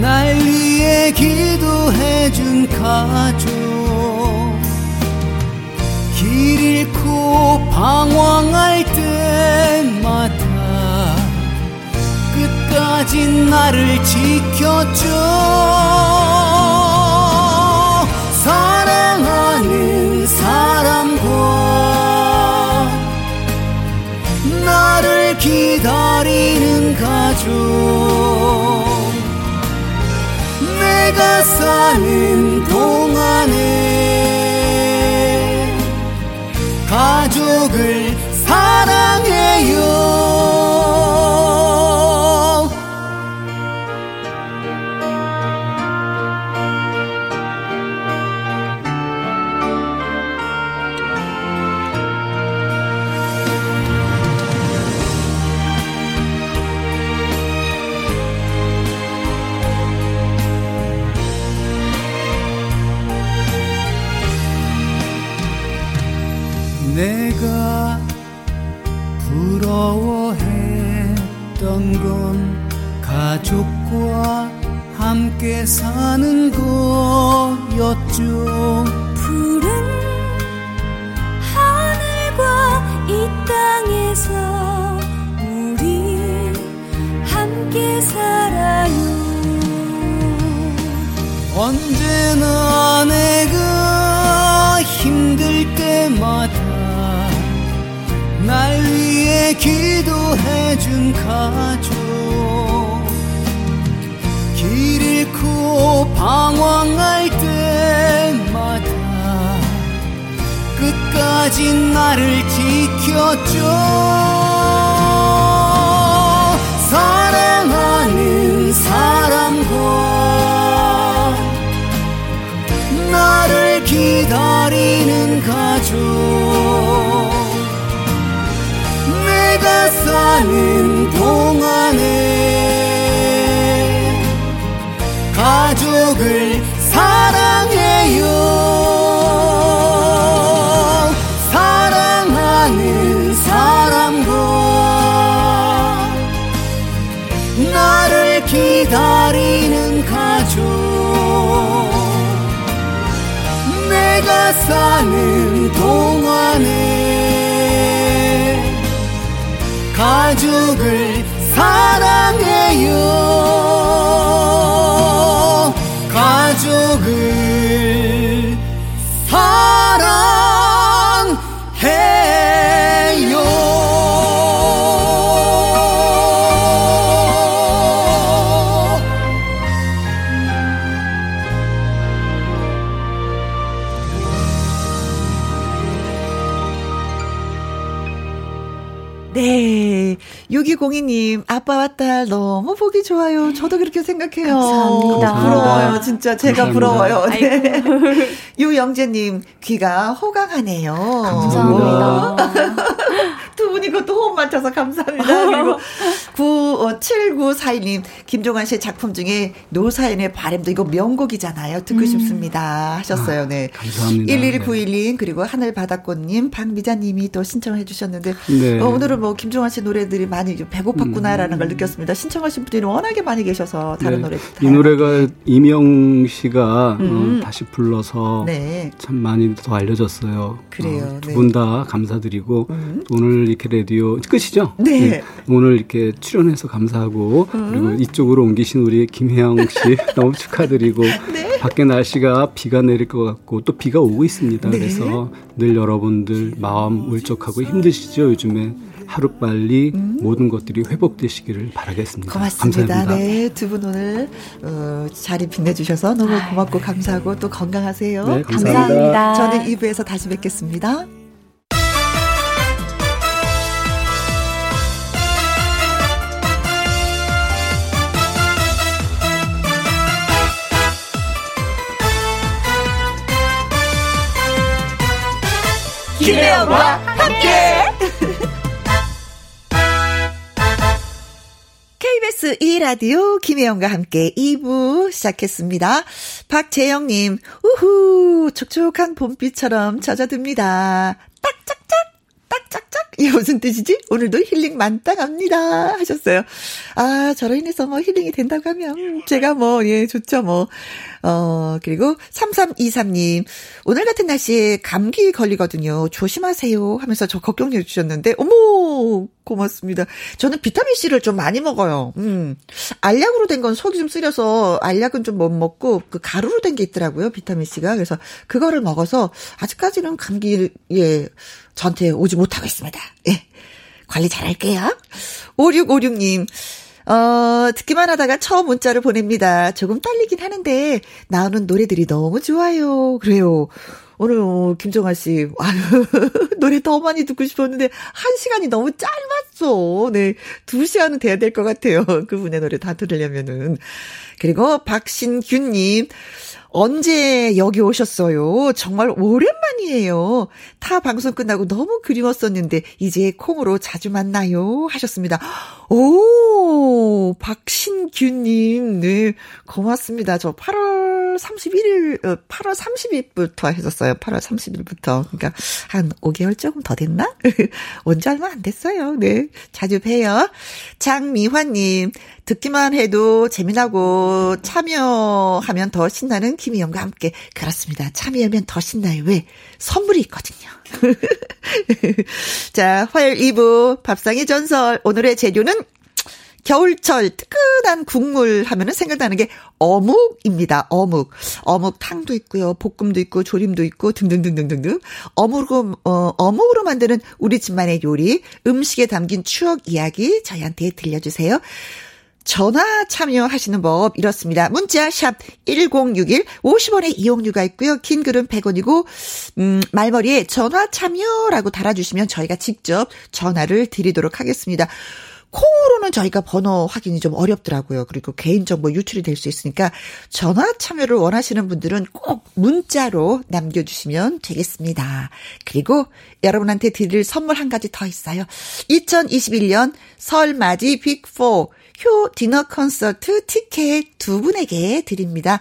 날 위해 기도해준 가족 방황할 때마다 끝까지 나를 지켰죠 사랑하는 사람과 나를 기다리는 가족. 내가 사는 언제나 내가 힘들 때마다 날 위해 기도해 준 가 끝까지 나를 지켰죠 사랑하는 사람과 나를 기다리는 가족. 내가 사는 동안 내 6202님, 아빠와 딸 너무 보기 좋아요. 저도 그렇게 생각해요. 감사합니다. 부러워요. 진짜 제가 감사합니다. 부러워요. 네. 유영재님, 귀가 호강하네요. 감사합니다. 두 분이 그것도 호흡 맞춰서 감사합니다. 그리고 9, 어, 7941님, 김종환 씨의 작품 중에 노사연의 바람도 이거 명곡이잖아요. 듣고 싶습니다. 하셨어요. 네. 감사합니다. 11911님, 그리고 하늘바닷꽃님, 박미자님이 또 신청해 주셨는데, 네. 어, 오늘은 뭐 김종환 씨 노래들이 많이 좀 배고팠구나라는 걸 느꼈습니다. 신청하신 분들이 워낙에 많이 계셔서 다른 네. 노래 이 노래가 이명 씨가 음. 어, 다시 불러서 네. 참 많이 더 알려졌어요. 그래요. 네. 두분 다 감사드리고 음. 오늘 이렇게 라디오 끝이죠? 네. 오늘 이렇게 출연해서 감사하고 음. 그리고 이쪽으로 옮기신 우리 김혜영 씨 너무 축하드리고 네. 밖에 날씨가 비가 내릴 것 같고 또 비가 오고 있습니다. 네. 그래서 늘 여러분들 마음 울적하고 힘드시죠 요즘에 하루 빨리 음. 모든 것들이 회복되시기를 바라겠습니다. 고맙습니다. 감사합니다. 네, 두 분 오늘 어, 자리 빛내주셔서 너무 고맙고 감사하고 또 건강하세요. 네, 감사합니다. 감사합니다. 저는 2부에서 다시 뵙겠습니다. 김혜영과 함께. KBS 2라디오 김혜영과 함께 2부 시작했습니다. 박재영님, 우후, 촉촉한 봄비처럼 젖어듭니다. 딱짝짝. 이게 무슨 뜻이지? 오늘도 힐링 만땅 합니다. 하셨어요. 아, 저로 인해서 뭐 힐링이 된다고 하면 제가 뭐, 예, 좋죠, 뭐. 어, 그리고 3323님, 오늘 같은 날씨에 감기 걸리거든요. 조심하세요. 하면서 저 걱정해 주셨는데, 어머, 고맙습니다. 저는 비타민C를 좀 많이 먹어요. 음. 알약으로 된 건 속이 좀 쓰려서 알약은 좀 못 먹고, 그 가루로 된 게 있더라고요. 비타민C가. 그래서 그거를 먹어서 아직까지는 감기에 저한테 오지 못하고 있습니다. 예. 관리 잘 할게요. 5656님, 어, 듣기만 하다가 처음 문자를 보냅니다. 조금 떨리긴 하는데, 나오는 노래들이 너무 좋아요. 그래요. 오늘 어, 김정아 씨, 아유, 노래 더 많이 듣고 싶었는데 한 시간이 너무 짧았어. 네, 두 시간은 돼야 될 것 같아요. 그분의 노래 다 들으려면은. 그리고 박신규님, 언제 여기 오셨어요? 정말 오랜만이에요. 타 방송 끝나고 너무 그리웠었는데 이제 콩으로 자주 만나요 하셨습니다. 오, 박신규님, 네, 고맙습니다. 저 8월 31일, 8월 어, 30일부터 했었어요. 8월 30일부터. 그러니까 한 5개월 조금 더 됐나? 언제 얼마 안 됐어요. 네, 자주 봬요. 장미화님, 듣기만 해도 재미나고 참여하면 더 신나는 김희영과 함께. 그렇습니다. 참여하면 더 신나요. 왜? 선물이 있거든요. 자, 화요일 2부 밥상의 전설. 오늘의 재료는 겨울철 뜨끈한 국물 하면은 생각나는 게 어묵입니다. 어묵. 어묵탕도 있고요. 볶음도 있고 조림도 있고 등등등등등등. 어묵으로 어, 어묵으로 만드는 우리 집만의 요리, 음식에 담긴 추억 이야기 저희한테 들려 주세요. 전화 참여하시는 법 이렇습니다. 문자 샵 1061, 50원의 이용료가 있고요. 긴 글은 100원이고 음, 말머리에 전화 참여라고 달아 주시면 저희가 직접 전화를 드리도록 하겠습니다. 콩으로는 저희가 번호 확인이 좀 어렵더라고요. 그리고 개인정보 유출이 될 수 있으니까 전화 참여를 원하시는 분들은 꼭 문자로 남겨주시면 되겠습니다. 그리고 여러분한테 드릴 선물 한 가지 더 있어요. 2021년 설맞이 빅4 효 디너 콘서트 티켓 두 분에게 드립니다.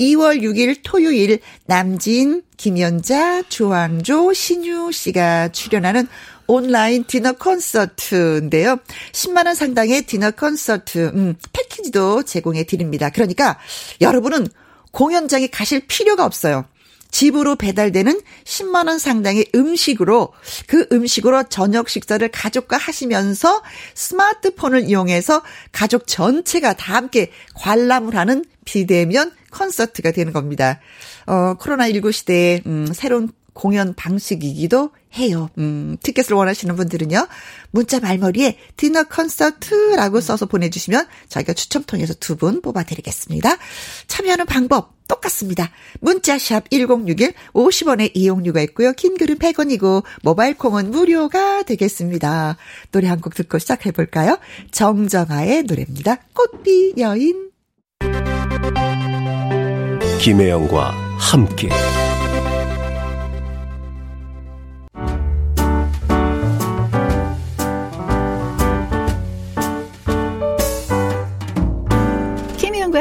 2월 6일 토요일 남진, 김연자, 조항조, 신유 씨가 출연하는 온라인 디너 콘서트인데요. 10만 원 상당의 디너 콘서트, 음, 패키지도 제공해 드립니다. 그러니까 여러분은 공연장에 가실 필요가 없어요. 집으로 배달되는 10만 원 상당의 음식으로 그 음식으로 저녁 식사를 가족과 하시면서 스마트폰을 이용해서 가족 전체가 다 함께 관람을 하는 비대면 콘서트가 되는 겁니다. 어, 코로나19 시대에, 음, 새로운 공연 방식이기도 해요. 음, 티켓을 원하시는 분들은요. 문자 말머리에 디너 콘서트라고 써서 보내주시면 저희가 추첨 통해서 두 분 뽑아드리겠습니다. 참여하는 방법 똑같습니다. 문자샵 1061 50원의 이용료가 있고요. 긴 글은 100원이고 모바일 콩은 무료가 되겠습니다. 노래 한 곡 듣고 시작해 볼까요? 정정아의 노래입니다. 꽃비 여인 김혜영과 함께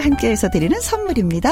함께해서 드리는 선물입니다.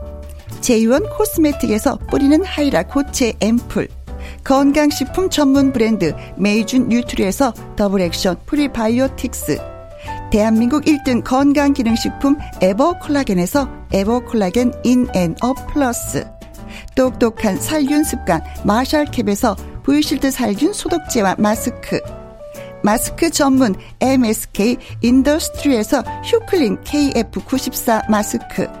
제이원 코스메틱에서 뿌리는 하이라 고체 앰플. 건강식품 전문 브랜드 메이준 뉴트리에서 더블 액션 프리바이오틱스. 대한민국 1등 건강기능식품 에버콜라겐에서 에버콜라겐 인앤업 플러스. 똑똑한 살균 습관 마샬캡에서 보이실드 살균 소독제와 마스크. 마스크 전문 MSK 인더스트리에서 휴클린 KF94 마스크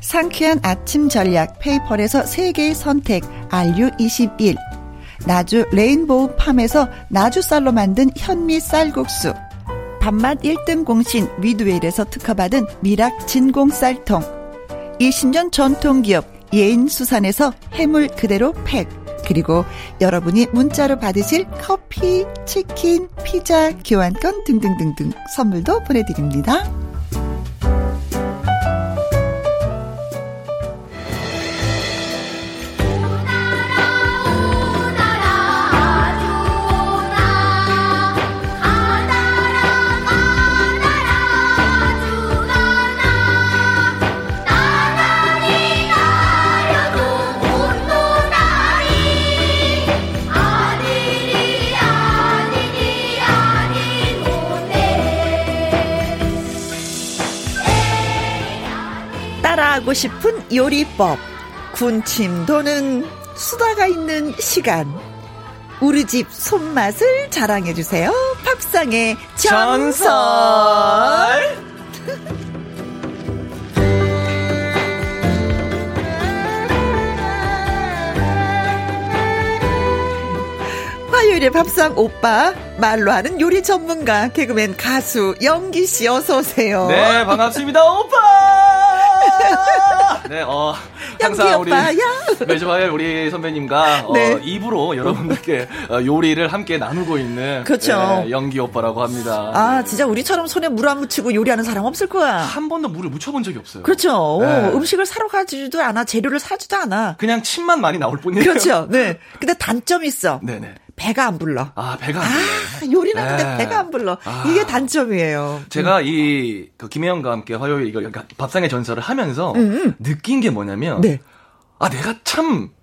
상쾌한 아침 전략 페이퍼에서 세계의 선택 RU21 나주 레인보우 팜에서 나주 쌀로 만든 현미 쌀국수. 밥맛 1등 공신 위드웰에서 특허받은 미락 진공 쌀통. 20년 전통기업 예인수산에서 해물 그대로 팩. 그리고 여러분이 문자로 받으실 커피, 치킨, 피자, 교환권 등등등등 선물도 보내드립니다. 하고 싶은 요리법. 군침 도는 수다가 있는 시간. 우리 집 손맛을 자랑해 주세요. 밥상의 전설. 화요일에 밥상 오빠 말로 하는 요리 전문가 개그맨 가수 영기 씨 어서 오세요. 네 반갑습니다 오빠. 네, 어, 항상 우리 매주 화요일 우리 선배님과 어, 네. 어, 입으로 여러분들께 어, 요리를 함께 나누고 있는 그렇죠. 네, 연기 오빠라고 합니다. 아, 진짜 우리처럼 손에 물 안 묻히고 요리하는 사람 없을 거야. 한 번도 물을 묻혀본 적이 없어요. 그렇죠. 네. 음식을 사러 가지도 않아, 재료를 사지도 않아. 그냥 침만 많이 나올 뿐이에요. 그렇죠. 네. 근데 단점이 있어. 네네. 배가 안 불러. 아, 배가 안 불러. 아, 요리는 네. 근데 배가 안 불러. 아. 이게 단점이에요. 제가 음. 이, 그, 김혜영과 함께 화요일 이거 밥상의 전설을 하면서 음, 음. 느낀 게 뭐냐면, 네. 아, 내가 참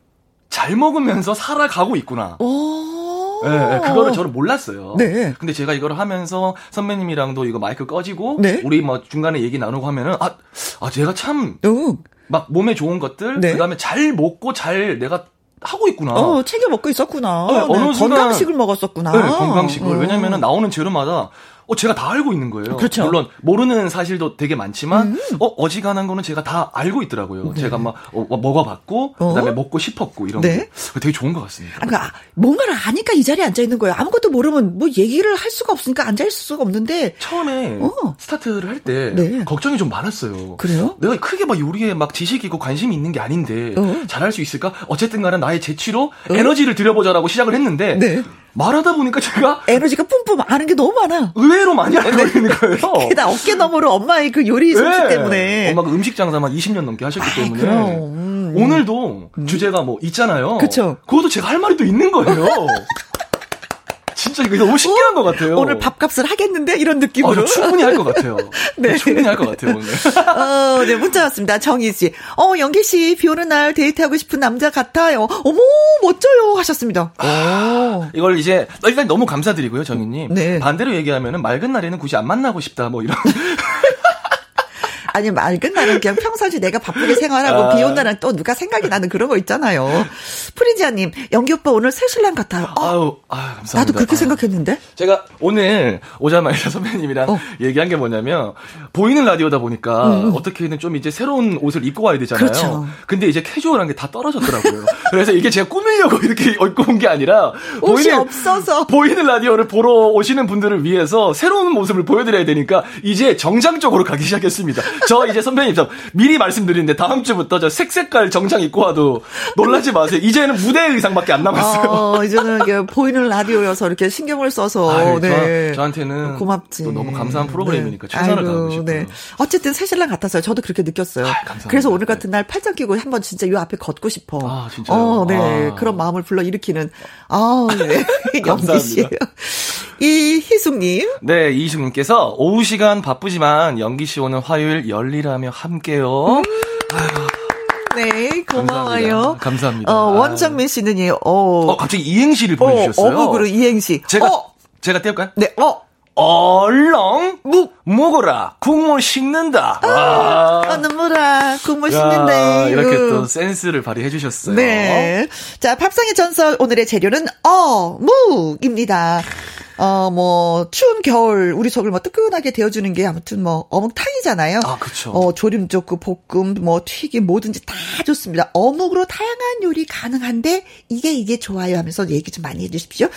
잘 먹으면서 살아가고 있구나. 오. 네, 네, 그거를 저는 몰랐어요. 네. 근데 제가 이거를 하면서 선배님이랑도 이거 마이크 꺼지고, 네. 우리 뭐 중간에 얘기 나누고 하면은, 아, 아, 제가 참, 응. 막 몸에 좋은 것들, 네. 그 다음에 잘 먹고 잘 내가 하고 있구나. 어, 챙겨 먹고 있었구나. 네, 어느 네, 순간, 건강식을 먹었었구나. 네, 건강식을. 음. 왜냐면은 나오는 재료마다 어, 제가 다 알고 있는 거예요. 그렇죠. 물론 모르는 사실도 되게 많지만 음. 어, 어지간한 거는 제가 다 알고 있더라고요. 네. 제가 막 어, 어 먹어봤고 어? 그다음에 먹고 싶었고 이런 네. 거 되게 좋은 것 같습니다. 아, 그러니까 뭔가를 아니까 이 자리에 앉아 있는 거예요. 아무것도 모르면 뭐 얘기를 할 수가 없으니까 앉아 있을 수가 없는데 처음에 어. 스타트를 할때 네. 걱정이 좀 많았어요. 그래요? 내가 크게 막 요리에 막 지식이 있고 관심이 있는 게 아닌데 어. 잘할 수 있을까? 어쨌든간에 나의 재치로 어? 에너지를 들여보자라고 시작을 했는데 네. 말하다 보니까 제가 에너지가 뿜뿜 아는 게 너무 많아. 의외로 많이 알고 네. 있는 거예요. 게다 어깨 너머로 엄마의 그 요리 솜씨 네. 때문에. 엄마가 음식 장사만 20년 넘게 하셨기 아, 때문에. 음. 오늘도 음. 주제가 뭐 있잖아요. 그렇죠. 그것도 제가 할 말이 또 있는 거예요. 진짜 이거 너무 신기한 어? 것 같아요. 오늘 밥값을 하겠는데 이런 느낌으로. 어, 충분히 할 것 같아요. 네. 충분히 할 것 같아요 오늘. 어, 네 문자 왔습니다. 정희 씨. 어 영기 씨 비 오는 날 데이트하고 싶은 남자 같아요. 어머 멋져요 하셨습니다. 아, 이걸 이제 일단 너무 감사드리고요 정희님. 네. 반대로 얘기하면은 맑은 날에는 굳이 안 만나고 싶다 뭐 이런. 아니 맑은 날은 그냥 평상시 내가 바쁘게 생활하고 아. 비온 날은 또 누가 생각이 나는 그런 거 있잖아요. 프리지아님 연기 오빠 오늘 새 신랑 같아요. 어, 아유, 아유 감사합니다. 나도 그렇게 아유. 생각했는데. 제가 오늘 오자마자 선배님이랑 어. 얘기한 게 뭐냐면 보이는 라디오다 보니까 음. 음. 어떻게든 좀 이제 새로운 옷을 입고 와야 되잖아요. 그렇죠. 근데 이제 캐주얼한 게 다 떨어졌더라고요. 그래서 이게 제가 꾸미려고 이렇게 입고 온 게 아니라 옷이 보이는, 없어서 보이는 라디오를 보러 오시는 분들을 위해서 새로운 모습을 보여드려야 되니까 이제 정장 쪽으로 가기 시작했습니다. 저 이제 선배님 저 미리 말씀드리는데 다음 주부터 저 색색깔 정장 입고 와도 놀라지 마세요. 이제는 무대 의상밖에 안 남았어요. 어, 이제는 이게 보이는 라디오여서 이렇게 신경을 써서 아유, 네. 저, 한테는 고맙지. 너무 감사한 프로그램이니까 네. 최선을 다하고 싶어요. 네. 어쨌든 새신랑 같았어요. 저도 그렇게 느꼈어요. 아, 그래서 오늘 같은 날 팔짱 끼고 한번 진짜 요 앞에 걷고 싶어. 아, 진짜요? 어, 네. 아. 그런 마음을 불러 일으키는 아, 네. 영기 씨예요. 이희숙님. 네, 이희숙님께서 오후 시간 바쁘지만 연기 씨 오는 화요일 열리라며 함께요. 음. 네, 고마워요. 감사합니다. 감사합니다. 어, 원정민 씨는 예, 어. 어, 갑자기 이행시를 보내주셨어요. 어, 어묵으로 이행시. 제가, 어. 제가 떼볼까요? 네, 어. 얼렁 묵 먹어라 국물 식는다. 아, 아 눈물아 국물 식는다. 이렇게 또 센스를 발휘해 주셨어요. 네. 자 팝상의 전설 오늘의 재료는 어묵입니다. 어, 뭐, 추운 겨울, 우리 속을 뭐 뜨끈하게 데워주는 게 아무튼 뭐, 어묵탕이잖아요. 아, 그쵸. 어, 조림 좋고, 볶음, 뭐, 튀김, 뭐든지 다 좋습니다. 어묵으로 다양한 요리 가능한데, 이게, 이게 좋아요 하면서 얘기 좀 많이 해주십시오.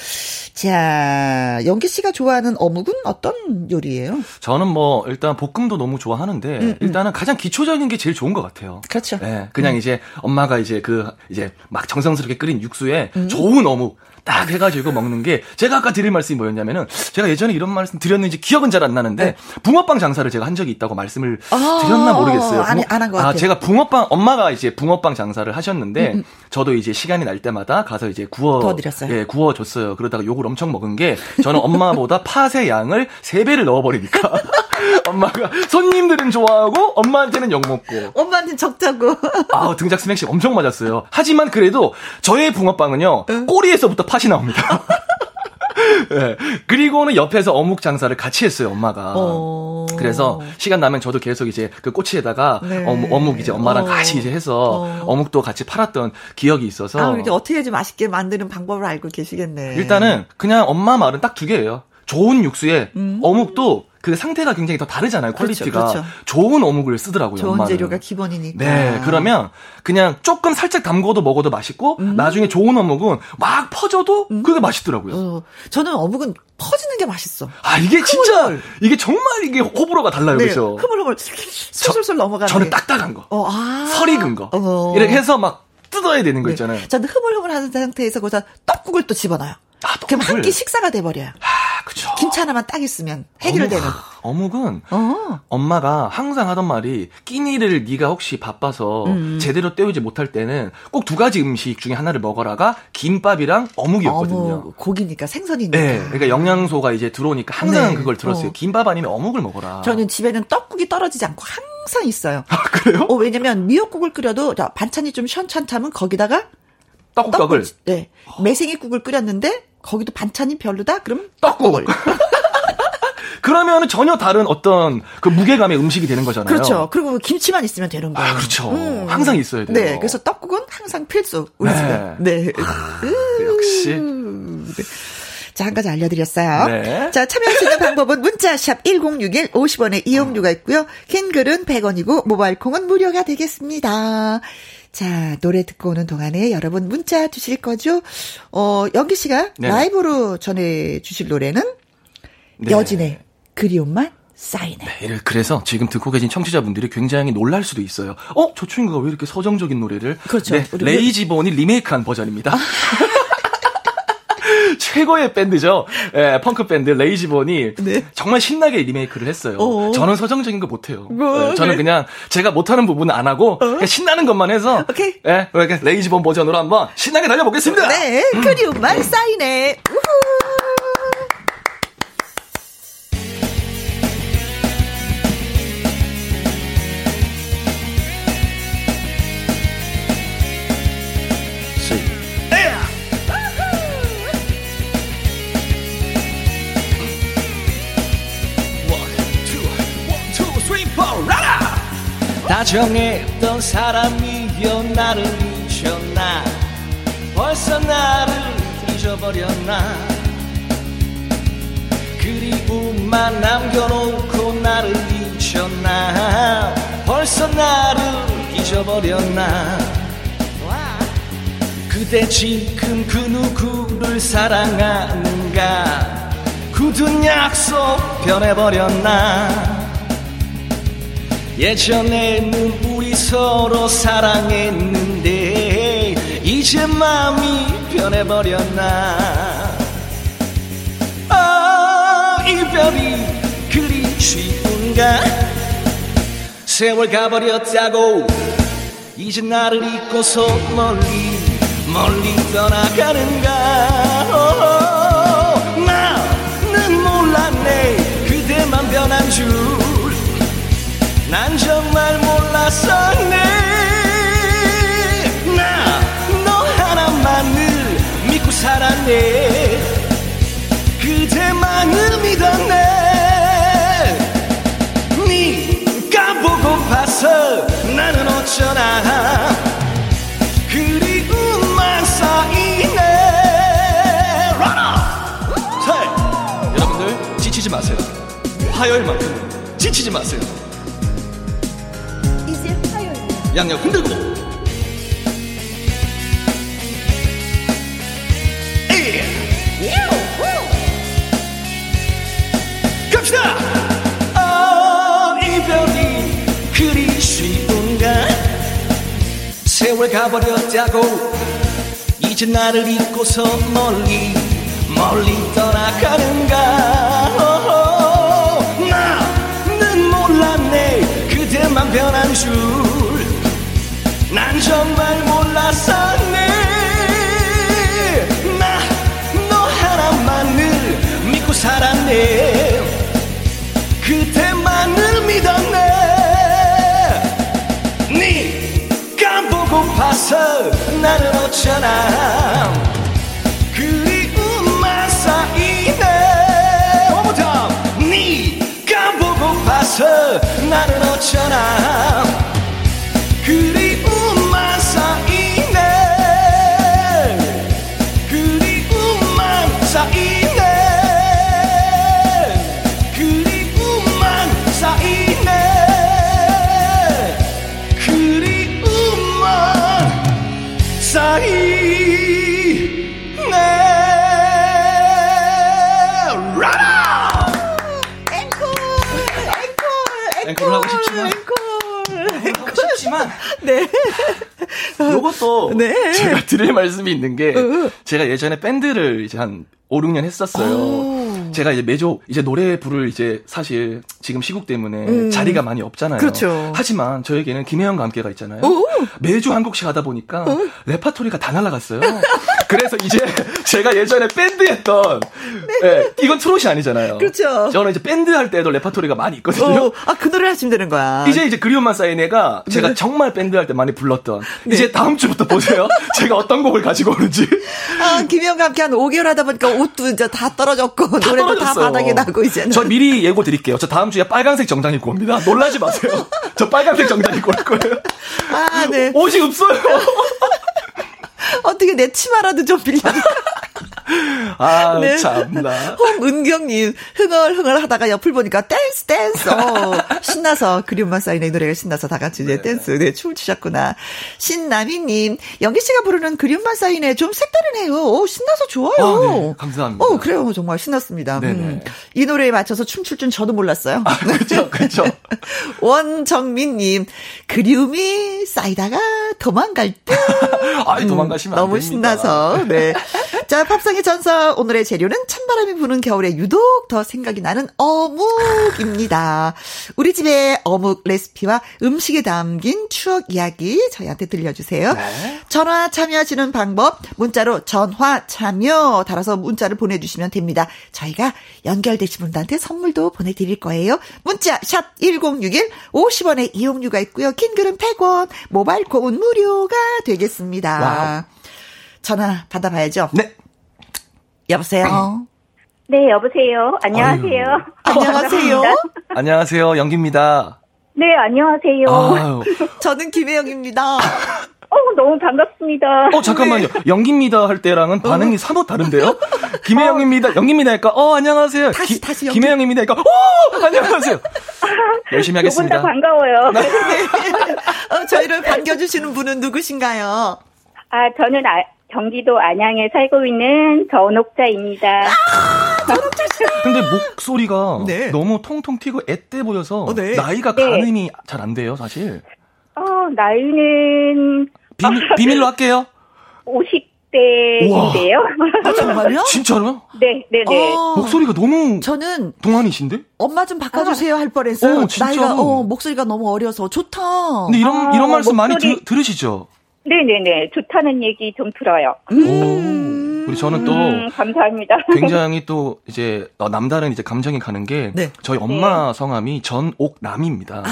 자, 영기 씨가 좋아하는 어묵은 어떤 요리예요? 저는 뭐, 일단 볶음도 너무 좋아하는데, 음, 음. 일단은 가장 기초적인 게 제일 좋은 것 같아요. 그렇죠. 네, 그냥 음. 이제 엄마가 이제 그, 이제 막 정성스럽게 끓인 육수에 음. 좋은 어묵, 딱 해가지고 먹는 게 제가 아까 드릴 말씀이 뭐였냐면은 제가 예전에 이런 말씀 드렸는지 기억은 잘 안 나는데 네. 붕어빵 장사를 제가 한 적이 있다고 말씀을 아~ 드렸나 모르겠어요. 아니 안한 것 같아요. 아 제가 붕어빵 엄마가 이제 붕어빵 장사를 하셨는데 음, 음. 저도 이제 시간이 날 때마다 가서 이제 구워 구워드렸어요. 예 구워 줬어요. 그러다가 욕을 엄청 먹은 게 저는 엄마보다 팥의 양을 세 배를 넣어버리니까 엄마가 손님들은 좋아하고 엄마한테는 욕 먹고 엄마한테 적자고 아 등짝 스매시 엄청 맞았어요. 하지만 그래도 저의 붕어빵은요 응? 꼬리에서부터 팥이 나옵니다. 네. 그리고는 옆에서 어묵 장사를 같이 했어요, 엄마가. 어... 그래서 시간 나면 저도 계속 이제 그 꼬치에다가 네. 어묵, 어묵, 이제 엄마랑 어... 같이 이제 해서 어... 묵도 같이 팔았던 기억이 있어서. 아, 이제 어떻게 좀 맛있게 만드는 방법을 알고 계시겠네. 일단은 그냥 엄마 말은 딱 두 개예요. 좋은 육수에 음. 어묵도 그 상태가 굉장히 더 다르잖아요. 그렇죠, 퀄리티가 그렇죠, 그렇죠. 좋은 어묵을 쓰더라고요. 좋은 엄마는. 재료가 기본이니까. 네, 그러면 그냥 조금 살짝 담궈도 먹어도 맛있고 음. 나중에 좋은 어묵은 막 퍼져도 음. 그게 맛있더라고요. 어, 저는 어묵은 퍼지는 게 맛있어. 아 이게 진짜 이게 정말 이게 호불호가 달라요, 네, 그렇죠? 흐물흐물 술술술 넘어가는. 저는 딱딱한 거, 어, 아. 설 익은 거 어. 이렇게 해서 막 뜯어야 되는 거 네. 있잖아요. 저는 흐물흐물하는 상태에서 거기서 떡국을 또 집어넣어요. 아, 그럼 한 끼 식사가 돼버려요. 아, 그죠. 김치 하나만 딱 있으면 해결되는. 어묵, 은 어. 엄마가 항상 하던 말이 끼니를 네가 혹시 바빠서 음. 제대로 때우지 못할 때는 꼭 두 가지 음식 중에 하나를 먹어라가 김밥이랑 어묵이었거든요. 어묵, 고기니까 생선이니까. 네, 그러니까 영양소가 이제 들어오니까 항상 네. 그걸 들었어요. 어. 김밥 아니면 어묵을 먹어라. 저는 집에는 떡국이 떨어지지 않고 항상 있어요. 아, 그래요? 어, 왜냐면 미역국을 끓여도 반찬이 좀 시원찮다면 거기다가 떡국떡을 네 매생이국을 끓였는데 거기도 반찬이 별로다? 그럼 떡국을. 그러면 전혀 다른 어떤 그 무게감의 음식이 되는 거잖아요. 그렇죠. 그리고 김치만 있으면 되는 거예요. 아, 그렇죠. 음. 항상 있어야 돼요. 네. 그래서 떡국은 항상 필수. 우리 네. 집에. 네. 아, 역시. 네. 자, 한 가지 알려드렸어요. 네. 자, 참여할 수 있는 방법은 문자샵 1061 50원의 이용료가 있고요. 긴 글은 100원이고 모바일 콩은 무료가 되겠습니다. 자, 노래 듣고 오는 동안에 여러분 문자 주실 거죠? 어, 영기 씨가 네. 라이브로 전해 주실 노래는 네. 여진의 그리움만 사인해. 네, 그래서 지금 듣고 계신 청취자분들이 굉장히 놀랄 수도 있어요. 어, 저 친구가 왜 이렇게 서정적인 노래를? 그렇죠. 네, 레이지본이 리메이크한 버전입니다. 아. 최고의 밴드죠. 예, 펑크 밴드 레이지본이 네. 정말 신나게 리메이크를 했어요. 어 저는 서정적인 거 못해요. 뭐, 예, 저는 네. 그냥 제가 못하는 부분은 안 하고 어? 신나는 것만 해서 오케이. 예, 레이지본 버전으로 한번 신나게 달려보겠습니다. 네, 그리움만 쌓이네. 우후. 다정했던 사람이여 나를 잊었나? 벌써 나를 잊어버렸나? 그리움만 남겨놓고 나를 잊었나? 벌써 나를 잊어버렸나? 그대 지금 그 누구를 사랑하는가? 굳은 약속 변해버렸나 예전에는 우리 서로 사랑했는데 이제 마음이 변해버렸나? 아 이별이 그리 쉬운가? 세월 가버렸다고 이제 나를 잊고서 멀리 멀리 떠나가는가? 나는 몰랐네. 그대만 변한 줄 난 정말 몰랐었네. 나 너 하나만을 믿고 살았네. 그대만을 믿었네. 네가 보고파서 나는 어쩌나. 그리움만 쌓이네. 자 여러분들 지치지 마세요. 화요일만큼 지치지 마세요 양력 흔들고. 에이. 갑시다! 아 이별이 그리 쉬운가? 세월 가버렸다고 이제 나를 잊고서 멀리 멀리 떠나가는가? 나는 몰랐네. 그대만 변한 줄 난 정말 몰랐었네. 나 너 하나만을 믿고 살았네. 그대만을 믿었네. 네가 보고파서 나는 어쩌나. 그리움만 쌓이네. Time. 네가 보고파서 나는 어쩌나. 그리 드릴 말씀이 있는 게 제가 예전에 밴드를 이제 한 5, 6년 했었어요. 오. 제가 이제 매주 이제 노래 부를 이제 사실 지금 시국 때문에 자리가 많이 없잖아요. 음. 그렇죠. 하지만 저에게는 김혜영과 함께가 있잖아요. 오. 매주 한 곡씩 하다 보니까 레파토리가 다 날라갔어요. 그래서 이제 제가 예전에 밴드 했던 예, 이건 트롯이 아니잖아요. 네. 그렇죠. 저는 이제 밴드 할 때도 레파토리가 많이 있거든요. 어, 아, 그 노래 하시면 되는 거야. 이제 이제 그리움만 쌓이네가 제가 네. 정말 밴드 할 때 많이 불렀던 이제 다음 주부터 보세요. 제가 어떤 곡을 가지고 오는지 아, 김혜영과 함께 한 5개월 하다 보니까 옷도 이제 다 떨어졌고, 다 노래도 다 떨어졌어요. 바닥에 나고, 이제는. 저 미리 예고 드릴게요. 저 다음 주에 빨간색 정장 입고 옵니다. 놀라지 마세요. 저 빨간색 정장 입고 올 거예요. 아, 네. 옷이 없어요. 어떻게 내 치마라도 좀 빌려. 아, 네. 참나. 홍은경님, 흥얼흥얼 하다가 옆을 보니까 댄스, 댄스. 어, 신나서, 그리움만 쌓이는 이 노래가 신나서 다 같이 이제 댄스, 네, 춤을 추셨구나. 신남희님, 영기 씨가 부르는 그리움만 쌓이네. 좀 색다르네요. 오, 신나서 좋아요. 아, 네. 감사합니다. 어, 그래요. 정말 신났습니다. 네네. 음, 이 노래에 맞춰서 춤출 줄 저도 몰랐어요. 그렇죠, 그렇죠. 원정민님, 그리움이 쌓이다가 도망갈 듯. 아, 안 너무. 신나서. 네. 자, 팝상의 전사 오늘의 재료는 찬바람이 부는 겨울에 유독 더 생각이 나는 어묵입니다. 우리 집의 어묵 레시피와 음식에 담긴 추억 이야기 저희한테 들려주세요. 네. 전화 참여하시는 방법 문자로 전화 참여 달아서 문자를 보내주시면 됩니다. 저희가 연결되신 분들한테 선물도 보내드릴 거예요. 문자 샵 1061 50원의 이용료가 있고요. 긴 글은 100원 모바일 콩은 무료가 되겠습니다. wow. 전화 받아봐야죠. 네. 여보세요. 네, 여보세요. 안녕하세요. 안녕하세요. 반갑습니다. 안녕하세요. 영기입니다. 네, 안녕하세요. 아유. 저는 김혜영입니다. 어, 너무 반갑습니다. 어, 잠깐만요. 영기입니다 할 때랑은 반응이 사뭇 다른데요? 김혜영입니다. 영기입니다 하니까, 어, 안녕하세요. 다시, 다시 연기. 김혜영입니다 하니까, 어, 안녕하세요. 열심히 하겠습니다. 반가워요. 어, 저희를 반겨주시는 분은 누구신가요? 아, 저는 아, 경기도 안양에 살고 있는 전옥자입니다. 근데 목소리가 네. 너무 통통 튀고 앳돼 보여서 어, 네. 나이가 네. 가늠이 잘안 돼요, 사실. 어, 나이는 비밀, 비밀 로 할게요. 50대인데요. 아, 정말요? 진짜로요? 네, 네, 네. 어, 목소리가 너무 저는 동안이신데? 엄마 좀 바꿔주세요 할 뻔했어요. 어, 나이가 어, 목소리가 너무 어려서 좋다. 근데 이런 아, 이런 말씀 목소리... 많이 들, 들으시죠? 네, 네, 네. 좋다는 얘기 좀 들어요. 음. 우리 저는 또 음, 감사합니다. 굉장히 또 이제 어, 남다른 이제 감정이 가는 게 네. 저희 엄마 네. 성함이 전옥남입니다.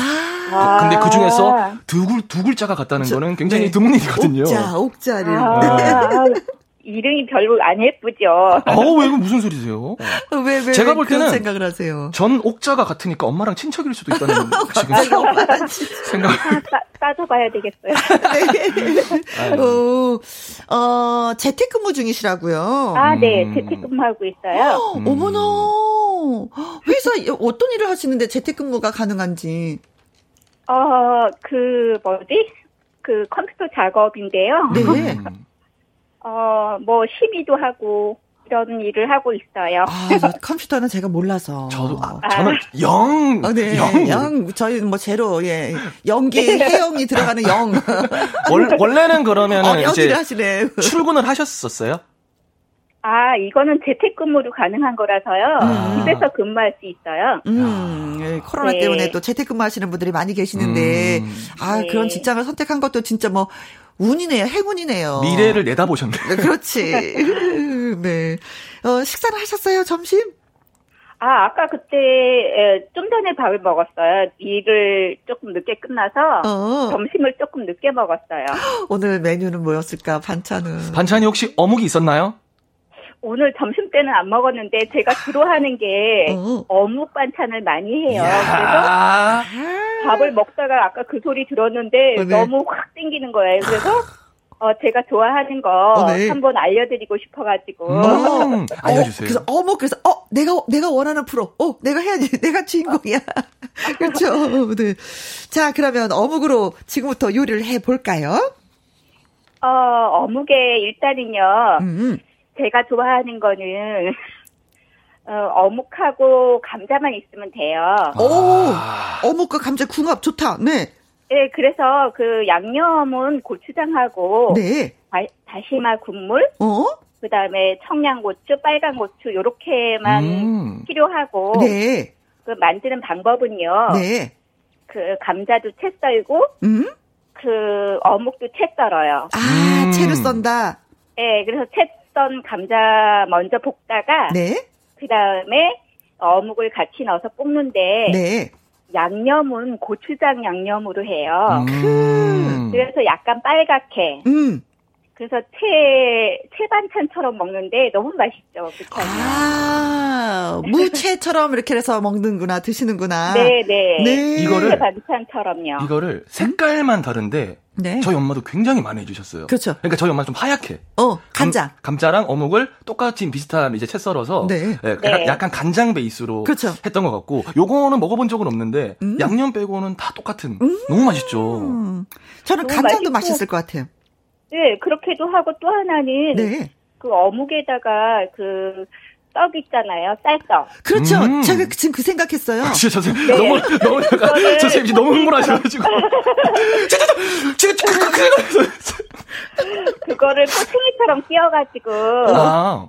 아~ 근데 그 중에서 두, 글, 두 글자가 같다는 저, 거는 굉장히 네. 드문 일이거든요. 옥자, 옥자를. 아~ 이름이 별로 안 예쁘죠. 어, 왜, 이거 무슨 소리세요? 왜, 왜, 제가 볼 때는 생각을 하세요. 전 옥자가 같으니까 엄마랑 친척일 수도 있다는 지금 생각. 아, 따져봐야 되겠어요. 네. 어, 어, 재택근무 중이시라고요? 아, 네, 음. 재택근무하고 있어요. 음. 어머나, 회사 어떤 일을 하시는데 재택근무가 가능한지? 어, 그 뭐지? 그 컴퓨터 작업인데요. 네. 음. 어, 뭐, 심의도 하고, 이런 일을 하고 있어요. 아, 컴퓨터는 제가 몰라서. 저도, 아, 저는 영. 어, 네, 영. 영. 저희는 뭐 제로, 예. 연기, 네. 해영이 들어가는 영. 원, 원래는 그러면 어, 이제 하시네. 출근을 하셨었어요? 아, 이거는 재택근무로 가능한 거라서요. 음. 집에서 근무할 수 있어요. 음, 예, 코로나 네. 때문에 또 재택근무 하시는 분들이 많이 계시는데, 음. 아, 네. 그런 직장을 선택한 것도 진짜 뭐, 운이네요. 행운이네요. 미래를 내다보셨네. 네, 그렇지. 네. 어, 식사를 하셨어요, 점심? 아, 아까 그때 에, 좀 전에 밥을 먹었어요. 일을 조금 늦게 끝나서 어. 점심을 조금 늦게 먹었어요. 오늘 메뉴는 뭐였을까? 반찬은? 반찬이 혹시 어묵이 있었나요? 오늘 점심 때는 안 먹었는데 제가 주로 하는 게 어. 묵 반찬을 많이 해요. 그래서 밥을 먹다가 아까 그 소리 들었는데 어, 네. 너무 확 땡기는 거예요. 그래서 어, 제가 좋아하는 거 어, 네. 한번 알려드리고 싶어가지고. 음, 알려주세요. 어, 그래서 어묵 그래서 어 내가 내가 원하는 프로. 어 내가 해야지. 내가 주인공이야. 그렇죠. 네. 자 그러면 어묵으로 지금부터 요리를 해 볼까요? 어 어묵에 일단은요. 음. 제가 좋아하는 거는 어, 어묵하고 감자만 있으면 돼요. 오, 아. 어묵과 감자 궁합 좋다. 네. 네, 그래서 그 양념은 고추장하고 네. 다, 다시마 국물, 어? 그다음에 청양고추, 빨간 고추 요렇게만 음. 필요하고 네. 그 만드는 방법은요. 네. 그 감자도 채 썰고 음? 그 어묵도 채 썰어요. 아, 음. 채를 썬다. 네, 그래서 채 썰은 감자 먼저 볶다가 네. 그 다음에 어묵을 같이 넣어서 볶는데 네. 양념은 고추장 양념으로 해요. 음. 그래서 약간 빨갛게. 음. 그래서 채, 채 반찬처럼 먹는데 너무 맛있죠. 그 아, 무채처럼 이렇게 해서 먹는구나, 드시는구나. 네네. 네. 네. 이거를. 채 반찬처럼요. 이거를 색깔만 다른데 네. 저희 엄마도 굉장히 많이 해주셨어요. 그렇죠. 그러니까 저희 엄마 좀 하얗게. 어, 간장. 감, 자랑 어묵을 똑같이 비슷한 이제 채 썰어서. 네. 네, 네. 약간 간장 베이스로 그렇죠. 했던 것 같고, 요거는 먹어본 적은 없는데 음. 양념 빼고는 다 똑같은. 음. 너무 맛있죠. 저는 간장도 맛있고. 맛있을 것 같아요. 네, 그렇게도 하고 또 하나는 네. 그 어묵에다가 그 떡 있잖아요. 쌀떡. 그렇죠. 음. 제가 지금 그 생각했어요. 아, 진짜 선생님 네. 너무 너무 약간 저 선생님 너무 흥분하셔가지고. 진짜 진짜 그, 그, 그, 그거를 포팅이처럼 띄어가지고 아.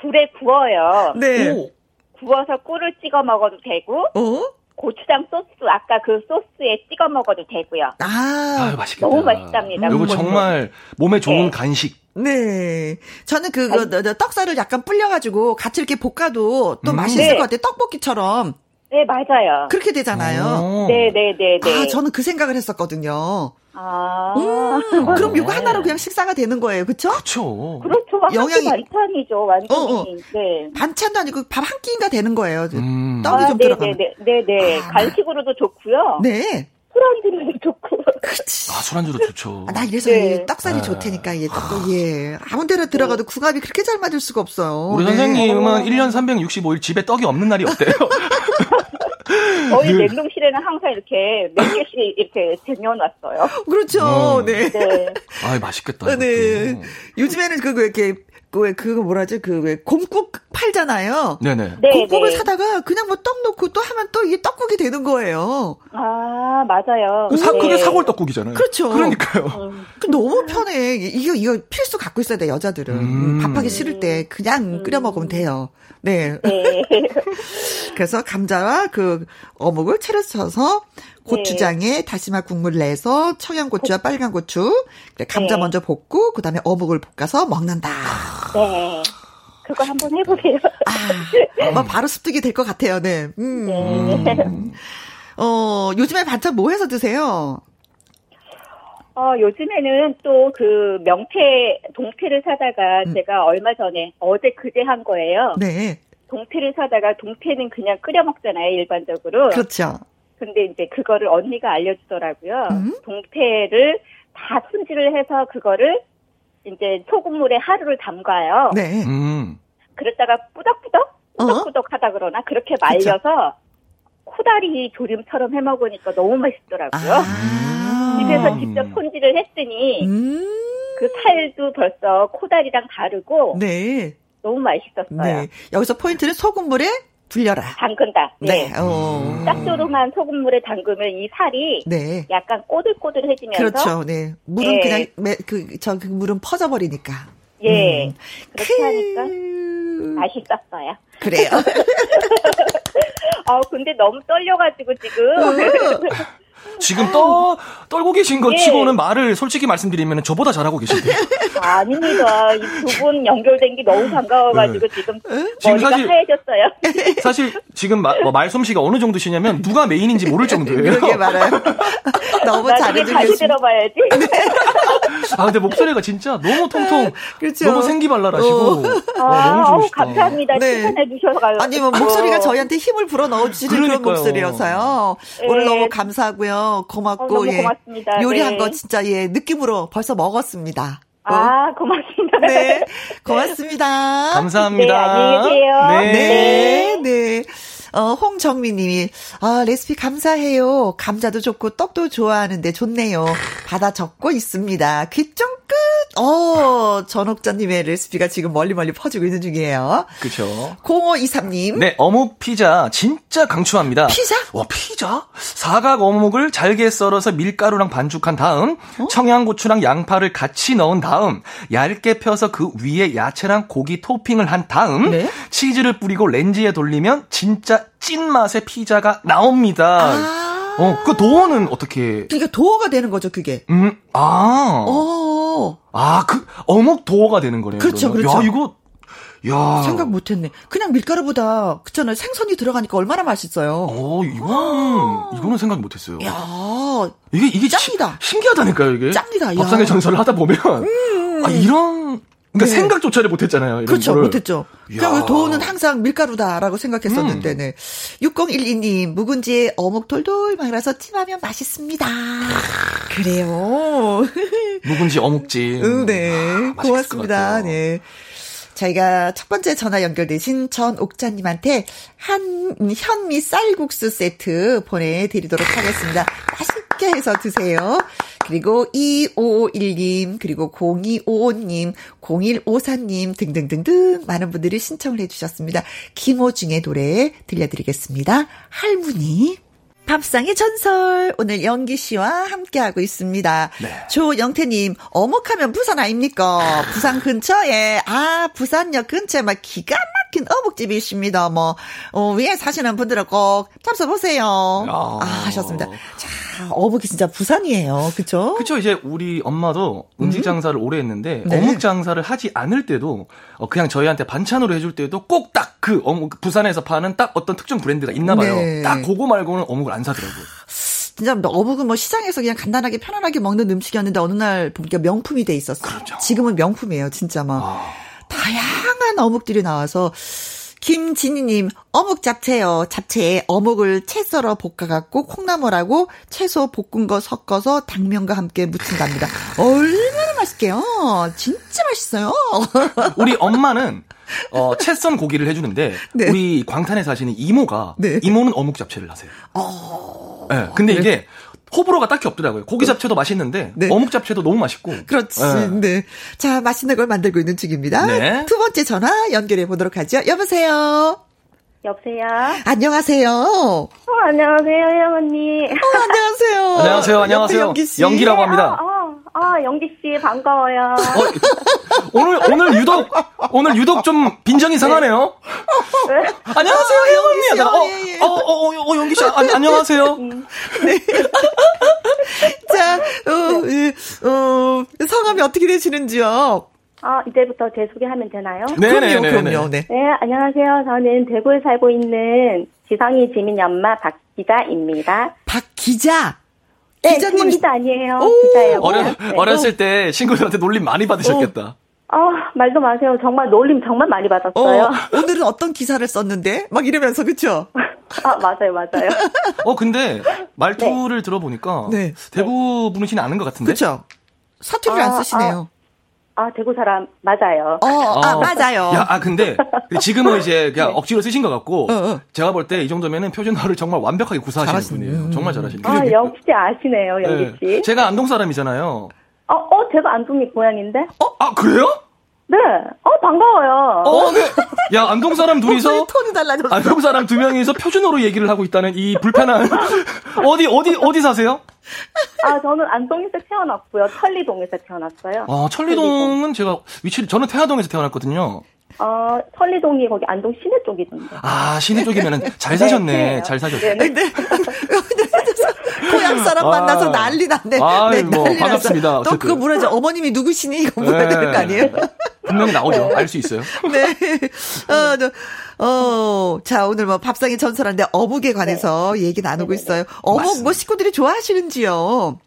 불에 구워요. 네. 오. 구워서 꿀을 찍어 먹어도 되고. 어? 고추장 소스 아까 그 소스에 찍어 먹어도 되고요. 아, 아 맛있겠다. 너무 맛있답니다. 음, 이거 정말 몸에 좋은 네. 간식. 네. 저는 그, 그, 그 떡살을 약간 불려가지고 같이 이렇게 볶아도 또 음. 맛있을 네. 것 같아요. 떡볶이처럼. 네, 맞아요. 그렇게 되잖아요. 네, 네, 네, 네. 아, 저는 그 생각을 했었거든요. 아. 음, 그럼 이거 하나로 그냥 식사가 되는 거예요. 그쵸? 그렇죠. 그렇죠. 영양이 반찬이죠. 완전히. 어, 어. 네. 반찬도 아니고 밥 한 끼인가 되는 거예요. 음. 떡이 아, 좀 네, 들어가면. 네, 네, 네. 아, 간식으로도 좋고요. 네. 술안주로도 좋고. 그치. 아, 술안주도 좋죠. 아, 나 이래서 네. 떡살이 아. 좋다니까, 이 떡도, 예. 아무 데나 들어가도 궁합이 그렇게 잘 맞을 수가 없어요. 우리 네. 선생님은 1년 365일 집에 떡이 없는 날이 없대요. 저희 늘. 냉동실에는 항상 이렇게 몇 개씩 이렇게 쟁여놨어요. 그렇죠. 음. 네. 네. 아, 맛있겠다. 네. 요즘에는 그거 이렇게 그, 그거 뭐라지, 그, 왜, 곰국 팔잖아요. 네네. 네, 곰국을 네. 사다가 그냥 뭐 떡 넣고 또 하면 또 이게 떡국이 되는 거예요. 아, 맞아요. 그 사, 네. 그게 사골 떡국이잖아요. 그렇죠. 그러니까요. 음. 너무 편해. 이거, 이거 필수 갖고 있어야 돼, 여자들은. 음. 밥하기 싫을 때 그냥 음. 끓여 먹으면 돼요. 네. 네. 그래서 감자와 그 어묵을 채를 쳐서 고추장에 네. 다시마 국물 내서 청양고추와 빨간 고추, 감자 네. 먼저 볶고 그다음에 어묵을 볶아서 먹는다. 네. 그거 한번 해보세요. 아, 아마 바로 습득이 될 것 같아요. 네. 음. 네. 어, 요즘에 반찬 뭐 해서 드세요? 어, 요즘에는 또 그 명태, 동태를 사다가 음. 제가 얼마 전에, 어제 그제 한 거예요. 네. 동태를 사다가 동태는 그냥 끓여 먹잖아요, 일반적으로. 그렇죠. 근데 이제 그거를 언니가 알려주더라고요. 음? 동태를 다 손질을 해서 그거를 이제 소금물에 하루를 담가요. 네. 음. 그랬다가 뿌덕뿌덕? 뿌덕뿌덕 어? 하다 그러나 그렇게 말려서 그쵸? 코다리 조림처럼 해 먹으니까 너무 맛있더라고요. 아~ 집에서 직접 손질을 했더니 음~ 그 살도 벌써 코다리랑 다르고 네. 너무 맛있었어요. 네. 여기서 포인트는 소금물에 불려라. 담근다. 네. 네. 어. 짭조름한 소금물에 담그면 이 살이 네. 약간 꼬들꼬들해지면서 그렇죠. 네. 물은 네. 그냥 그저 그 물은 퍼져 버리니까. 예. 음. 그렇게 크... 하니까 맛있었어요. 그래요. 아 근데 너무 떨려가지고 지금. 지금 떠, 떨고 계신 것 예. 치고는 말을 솔직히 말씀드리면 저보다 잘하고 계신데요. 아닙니다. 이 두 분 연결된 게 너무 반가워가지고 네. 지금 지금 사실, 하얘졌어요. 사실 지금 마, 뭐 말솜씨가 어느 정도시냐면 누가 메인인지 모를 정도예요. 그러게 말아요. 너무 잘해주고 다시 들어봐야지. 아 근데 목소리가 진짜 너무 통통, 그렇죠. 너무 생기발랄하시고 어. 아, 너무 좋으시다. 감사합니다. 네. 칭찬해 주셔서. 아니 뭐 목소리가 저희한테 힘을 불어 넣어주시는 그런 목소리여서요. 네. 오늘 너무 감사하고요. 고맙고 어, 너무 예. 고맙습니다. 요리한 네. 거 진짜 예 느낌으로 벌써 먹었습니다. 어? 아, 고맙습니다. 네. 고맙습니다. 감사합니다. 네, 안녕히 계세요. 네. 네. 네. 어, 홍정미 님이, 아, 레시피 감사해요. 감자도 좋고 떡도 좋아하는데 좋네요. 받아 적고 있습니다. 귀좀 끝! 어, 전옥자님의 레시피가 지금 멀리 멀리 퍼지고 있는 중이에요. 그쵸. 0523님. 네, 어묵 피자 진짜 강추합니다. 피자? 와, 피자? 사각 어묵을 잘게 썰어서 밀가루랑 반죽한 다음, 어? 청양고추랑 양파를 같이 넣은 다음, 얇게 펴서 그 위에 야채랑 고기 토핑을 한 다음, 네? 치즈를 뿌리고 렌즈에 돌리면 진짜 찐 맛의 피자가 나옵니다. 아~ 어, 그 도어는 어떻게? 그러니까 도어가 되는 거죠, 그게. 음, 아. 어. 아, 그, 어묵 도어가 되는 거네요. 그렇죠, 그러면. 그렇죠. 야, 이거, 야. 생각 못 했네. 그냥 밀가루보다, 그렇잖아요. 생선이 들어가니까 얼마나 맛있어요. 어, 이거는, 이거는 생각 못 했어요. 야 이게, 이게 짱이다. 시, 신기하다니까요, 이게. 짱이다, 밥상의 전설을 하다 보면. 음. 아, 이런, 그러니까 네. 생각조차를 못했잖아요. 그렇죠, 거를. 못했죠. 그냥 도우는 항상 밀가루다라고 생각했었는데, 음. 네. 6012님 묵은지에 어묵 돌돌 말아서 찜하면 맛있습니다. 그래요. 묵은지 어묵찜. 음, 네, 아, 고맙습니다. 네. 저희가 첫 번째 전화 연결되신 전 옥자님한테 한 현미 쌀국수 세트 보내드리도록 하겠습니다. 맛있게 해서 드세요. 그리고 2551님, 그리고 0255님, 0154님 등등등등 많은 분들이 신청을 해주셨습니다. 김호중의 노래 들려드리겠습니다. 할머니. 밥상의 전설 오늘 영기 씨와 함께하고 있습니다. 네. 조영태님 어묵하면 부산 아닙니까? 부산 근처에 아 부산역 근처에 막 기가 막 힌 어묵집이 있습니다. 뭐 어, 위에 사시는 분들은 꼭 잡숴보세요. 아, 아 하셨습니다. 자 어묵이 진짜 부산이에요. 그쵸? 그쵸. 이제 우리 엄마도 음식 음. 장사를 오래 했는데 네. 어묵 장사를 하지 않을 때도 어, 그냥 저희한테 반찬으로 해줄 때도 꼭 딱 그 어묵 부산에서 파는 딱 어떤 특정 브랜드가 있나 봐요. 네. 딱 그거 말고는 어묵을 안 사더라고요. 진짜 어묵은 뭐 시장에서 그냥 간단하게 편안하게 먹는 음식이었는데 어느 날 보니까 명품이 돼 있었어요. 그렇죠. 지금은 명품이에요. 진짜 막 아. 다양한 어묵들이 나와서 김진희님, 어묵 잡채요. 잡채에 어묵을 채 썰어 볶아갖고 콩나물하고 채소 볶은 거 섞어서 당면과 함께 무친답니다. 얼마나 맛있게요. 진짜 맛있어요. 우리 엄마는 어, 채썬 고기를 해주는데 네. 우리 광탄에 사시는 이모가 네. 이모는 어묵 잡채를 하세요. 어... 네, 근데 네. 이게 호불호가 딱히 없더라고요. 고기 잡채도 맛있는데 네. 어묵 잡채도 너무 맛있고. 그렇지. 네. 네. 자, 맛있는 걸 만들고 있는 중입니다. 네. 두 번째 전화 연결해 보도록 하죠. 여보세요. 여보세요. 안녕하세요. 어, 안녕하세요, 혜영 언니. 어, 안녕하세요. 안녕하세요, 안녕하세요. 연기 씨. 연기라고 합니다. 어, 어, 어 연기 씨 반가워요. 어, 오늘 오늘 유독 오늘 유독 좀 빈정이 상하네요. 네? 안녕하세요, 혜영 언니. 어, 어, 예, 예. 어, 어, 어, 연기 씨, 아, 안녕하세요. 음. 네. 자, 어, 네. 어, 성함이 어떻게 되시는지요? 아, 이제부터 제 소개하면 되나요? 네네네. 그럼요, 그럼요. 네. 네, 안녕하세요. 저는 대구에 살고 있는 지상이 지민 연마 박 기자입니다. 박 기자? 네, 기자님 기자 아니에요. 기자예요. 어려, 네. 어렸을 때 친구들한테 놀림 많이 받으셨겠다. 어, 말도 마세요. 정말 놀림 정말 많이 받았어요. 어, 오늘은 어떤 기사를 썼는데? 막 이러면서, 그쵸? 아, 맞아요, 맞아요. 어, 근데 말투를 네. 들어보니까 네. 대구 분이시는 않은 것 같은데? 그쵸? 사투리를 아, 안 쓰시네요. 아. 아, 대구 사람 맞아요. 어, 아, 어. 맞아요. 야, 아 근데 지금은 이제 그냥 네. 억지로 쓰신 것 같고 어, 어. 제가 볼 때 이 정도면은 표준어를 정말 완벽하게 구사하시는 잘하시네. 분이에요. 정말 잘하시네요. 아, 역시 아시네요, 연기 씨. 네. 제가 안동 사람이잖아요. 어, 어, 제가 안동이 고향인데? 어, 아, 그래요? 네. 어, 반가워요. 어, 네. 야, 안동 사람 둘이서. 톤이 달라졌어. 안동 사람 두 명이서 표준어로 얘기를 하고 있다는 이 불편한. 어디, 어디, 어디 사세요? 아, 저는 안동에서 태어났고요. 천리동에서 태어났어요. 아, 천리동은 제가 위치를, 저는 태화동에서 태어났거든요. 어, 천리동이 거기 안동 시내 쪽이던데. 아, 시내 쪽이면은 잘 사셨네. 네, 잘 사셨네. 네, 네. 고향 사람 아, 만나서 난리 났네. 아, 네, 뭐, 난리 반갑습니다. 또 그거 물어야죠. 어머님이 누구시니? 이거 물어야 네. 되는 거 아니에요? 분명히 나오죠. 알 수 있어요. 네. 어, 저, 어, 자, 오늘 뭐 밥상의 전설한데 어묵에 관해서 네. 얘기 나누고 있어요. 어묵 맞습니다. 뭐 식구들이 좋아하시는지요?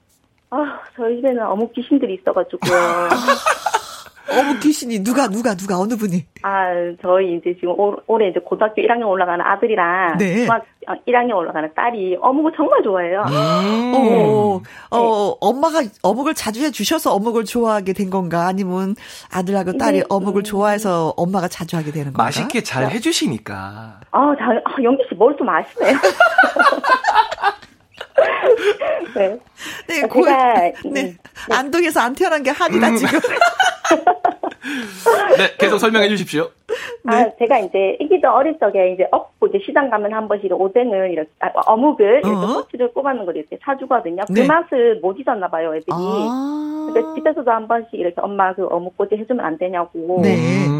아, 저희 집에는 어묵 귀신들이 있어가지고요. 어묵 귀신이 누가 누가 누가 어느 분이? 아 저희 이제 지금 올, 올해 이제 고등학교 1학년 올라가는 아들이랑 네. 중학 1학년 어, 올라가는 딸이 어묵을 정말 좋아해요. 음. 어, 어, 어 네. 엄마가 어묵을 자주 해 주셔서 어묵을 좋아하게 된 건가? 아니면 아들하고 딸이 네. 어묵을 좋아해서 엄마가 자주 하게 되는 건가? 맛있게 잘 해주시니까. 아, 잘, 아, 영기 씨뭘좀 아시네요. 네. 네, 고, 제가, 네. 네. 안동에서 안 태어난 게 한이다, 음. 지금. 네, 계속 설명해 주십시오. 아, 네. 제가 이제, 이기도 어릴 적에 이제 업고 이제 시장 가면 한 번씩 오뎅을 이렇게, 아, 어묵을 이렇게 어? 꼬치를 꼽아는 걸 이렇게 사주거든요. 그 네. 맛을 못 잊었나 봐요, 애들이. 아~ 그러니까 집에서도 한 번씩 이렇게 엄마 그 어묵 꼬치 해주면 안 되냐고. 네.